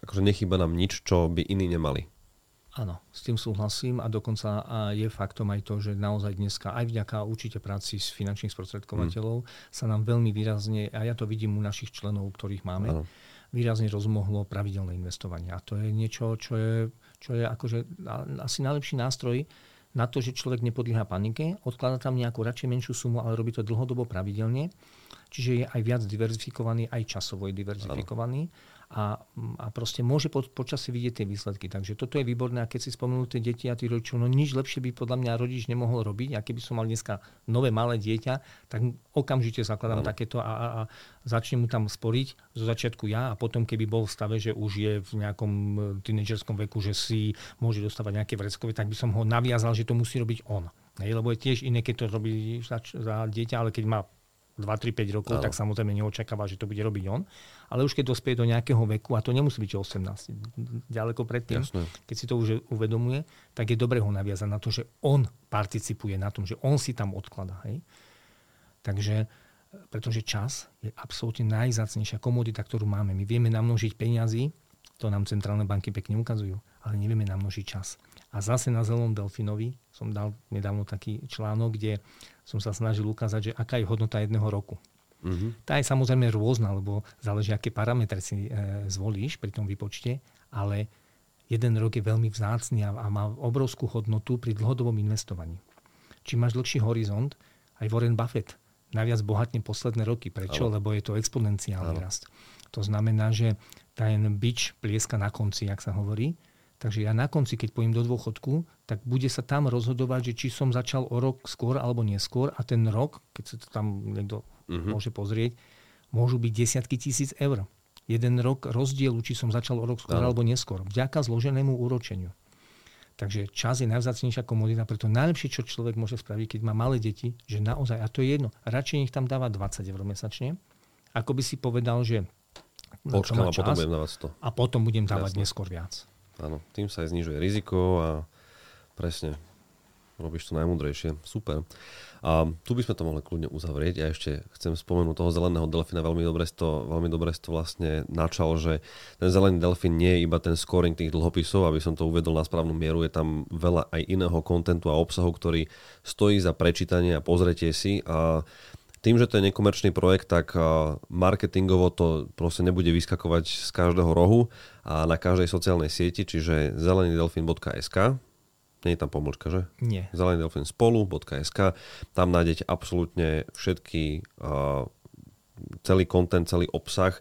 akože nechýba nám nič, čo by iní nemali. Áno, s tým súhlasím a dokonca je faktom aj to, že naozaj dneska aj vďaka určite práci s finančných sprostredkovateľov mm. sa nám veľmi výrazne, a ja to vidím u našich členov, ktorých máme, ano. výrazne rozmohlo pravidelné investovanie. A to je niečo, čo je, čo je akože asi najlepší nástroj na to, že človek nepodlieha panike, odkladá tam nejakú radšej menšiu sumu, ale robí to dlhodobo pravidelne čiže je aj viac diverzifikovaný, aj časovo je diverzifikovaný a, a proste môže po, počasí vidieť tie výsledky. Takže toto je výborné a keď si spomenú tie deti a tí rodičov, no nič lepšie by podľa mňa rodič nemohol robiť a keby som mal dneska nové malé dieťa, tak okamžite zakladám ano. takéto a, a, a začnem mu tam sporiť zo začiatku ja a potom keby bol v stave, že už je v nejakom e, tínedžerskom veku, že si môže dostávať nejaké vreckové, tak by som ho naviazal, že to musí robiť on. Hej, lebo je tiež iné, keď to robí za, za dieťa, ale keď má 2-3-5 rokov, ano. tak samozrejme neočakáva, že to bude robiť on. Ale už keď dospie do nejakého veku, a to nemusí byť 18, ďaleko predtým, Jasne. keď si to už uvedomuje, tak je dobre ho naviazať na to, že on participuje na tom, že on si tam odkladá. Hej? Takže pretože čas je absolútne najzácnejšia komodita, ktorú máme. My vieme namnožiť peniazy, to nám centrálne banky pekne ukazujú, ale nevieme namnožiť čas. A zase na Zelenom delfinovi som dal nedávno taký článok, kde som sa snažil ukázať, že aká je hodnota jedného roku. Mm-hmm. Tá je samozrejme rôzna, lebo záleží, aké parametre si e, zvolíš pri tom výpočte, ale jeden rok je veľmi vzácný a, a má obrovskú hodnotu pri dlhodobom investovaní. Čím máš dlhší horizont, aj Warren Buffett najviac bohatne posledné roky. Prečo? Ale. Lebo je to exponenciálny Ale. rast. To znamená, že ten bič plieska na konci, jak sa hovorí, Takže ja na konci, keď pôjdem do dôchodku, tak bude sa tam rozhodovať, že či som začal o rok skôr alebo neskôr a ten rok, keď sa to tam niekto uh-huh. môže pozrieť, môžu byť desiatky tisíc eur. Jeden rok rozdielu, či som začal o rok skôr ano. alebo neskôr. Vďaka zloženému úročeniu. Takže čas je najvzácnejšia komodita, preto najlepšie, čo človek môže spraviť, keď má malé deti, že naozaj, a to je jedno, radšej nech tam dáva 20 eur mesačne, ako by si povedal, že Počkám, a potom budem dávať 100. A potom budem dávať Jasne. neskôr viac. Áno, tým sa aj znižuje riziko a presne, robíš to najmudrejšie. Super. A tu by sme to mohli kľudne uzavrieť. Ja ešte chcem spomenúť toho zeleného delfína. Veľmi dobre to, veľmi dobre to vlastne načal, že ten zelený delfín nie je iba ten scoring tých dlhopisov, aby som to uvedol na správnu mieru. Je tam veľa aj iného kontentu a obsahu, ktorý stojí za prečítanie a pozretie si. A tým, že to je nekomerčný projekt, tak marketingovo to proste nebude vyskakovať z každého rohu a na každej sociálnej sieti, čiže zelenydelfin.sk nie je tam pomlčka, že? Nie. Zelený delfín spolu.sk. Tam nájdete absolútne všetky, uh, celý kontent, celý obsah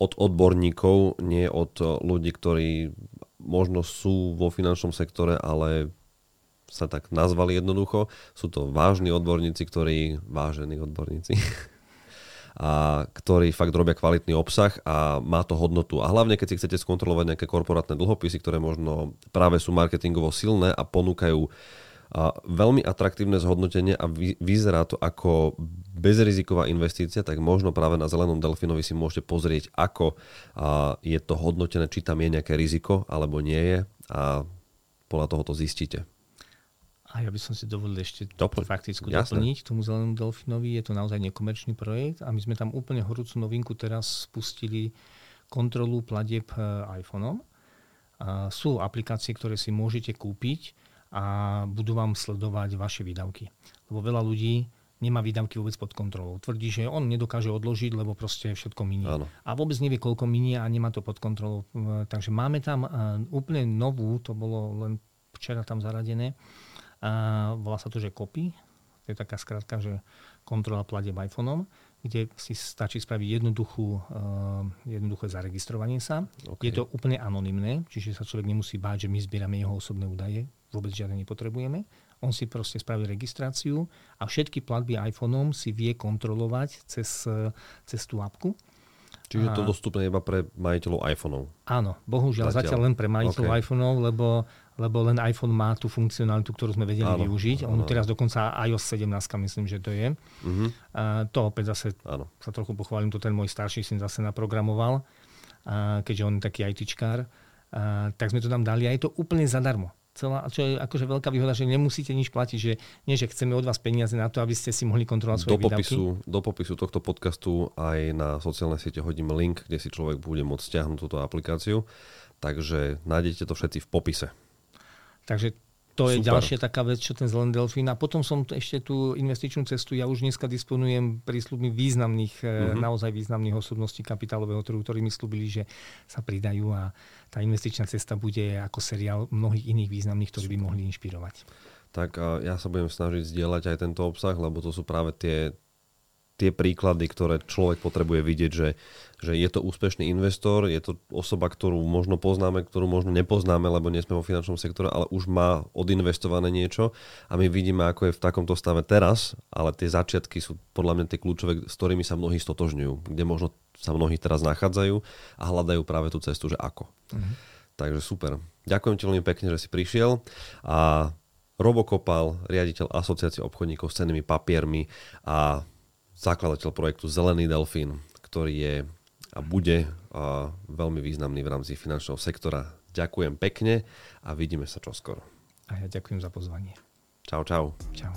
od odborníkov, nie od ľudí, ktorí možno sú vo finančnom sektore, ale sa tak nazvali jednoducho. Sú to vážni odborníci, ktorí, vážení odborníci, a ktorí fakt robia kvalitný obsah a má to hodnotu. A hlavne, keď si chcete skontrolovať nejaké korporátne dlhopisy, ktoré možno práve sú marketingovo silné a ponúkajú a veľmi atraktívne zhodnotenie a vy, vyzerá to ako bezriziková investícia, tak možno práve na Zelenom Delfinovi si môžete pozrieť, ako a je to hodnotené, či tam je nejaké riziko alebo nie je a podľa toho to zistíte. A ja by som si dovolil ešte Dopl- fakticky doplniť tomu Zelenému delfinovi. Je to naozaj nekomerčný projekt a my sme tam úplne horúcu novinku teraz spustili kontrolu platieb e, iPhoneom. A sú aplikácie, ktoré si môžete kúpiť a budú vám sledovať vaše výdavky. Lebo veľa ľudí nemá výdavky vôbec pod kontrolou. Tvrdí, že on nedokáže odložiť, lebo proste všetko minie. Áno. A vôbec nevie, koľko minie a nemá to pod kontrolou. E, takže máme tam e, úplne novú, to bolo len včera tam zaradené, a volá sa to, že copy. To je taká skratka, že kontrola platieb iPhoneom, kde si stačí spraviť jednoduchú, uh, jednoduché zaregistrovanie sa. Okay. Je to úplne anonymné, čiže sa človek nemusí báť, že my zbierame jeho osobné údaje. Vôbec žiadne nepotrebujeme. On si proste spraví registráciu a všetky platby iPhoneom si vie kontrolovať cez, cez tú apku. Čiže je to dostupné iba pre majiteľov iPhoneov? Áno, bohužiaľ zatiaľ, zatiaľ len pre majiteľov okay. iPhoneov, lebo lebo len iPhone má tú funkcionalitu, ktorú sme vedeli áno, využiť. On teraz dokonca iOS 17, myslím, že to je. Uh-huh. A to opäť zase áno. sa trochu pochválim, to ten môj starší syn zase naprogramoval, a keďže on je taký ITčkár. A, tak sme to tam dali a je to úplne zadarmo. Celá, čo je akože veľká výhoda, že nemusíte nič platiť, že nie, že chceme od vás peniaze na to, aby ste si mohli kontrolovať svoje do popisu, výdavky. Do popisu tohto podcastu aj na sociálne siete hodíme link, kde si človek bude môcť stiahnuť túto aplikáciu. Takže nájdete to všetci v popise. Takže to je Super. ďalšia taká vec, čo ten zelený delfín. A potom som ešte tú investičnú cestu, ja už dneska disponujem prísľubmi významných, mm-hmm. naozaj významných osobností kapitálového trhu, ktorí mi slúbili, že sa pridajú a tá investičná cesta bude ako seriál mnohých iných významných, ktorí by mohli inšpirovať. Tak ja sa budem snažiť zdieľať aj tento obsah, lebo to sú práve tie tie príklady, ktoré človek potrebuje vidieť, že, že je to úspešný investor, je to osoba, ktorú možno poznáme, ktorú možno nepoznáme, lebo nie sme vo finančnom sektore, ale už má odinvestované niečo a my vidíme, ako je v takomto stave teraz, ale tie začiatky sú podľa mňa tie kľúčové, s ktorými sa mnohí stotožňujú, kde možno sa mnohí teraz nachádzajú a hľadajú práve tú cestu, že ako. Mm-hmm. Takže super. Ďakujem ti veľmi pekne, že si prišiel a Robo Kopal, riaditeľ asociácie obchodníkov s cenými papiermi a zakladateľ projektu Zelený delfín, ktorý je a bude a veľmi významný v rámci finančného sektora. Ďakujem pekne a vidíme sa čoskoro. A ja ďakujem za pozvanie. Čau, čau. Čau.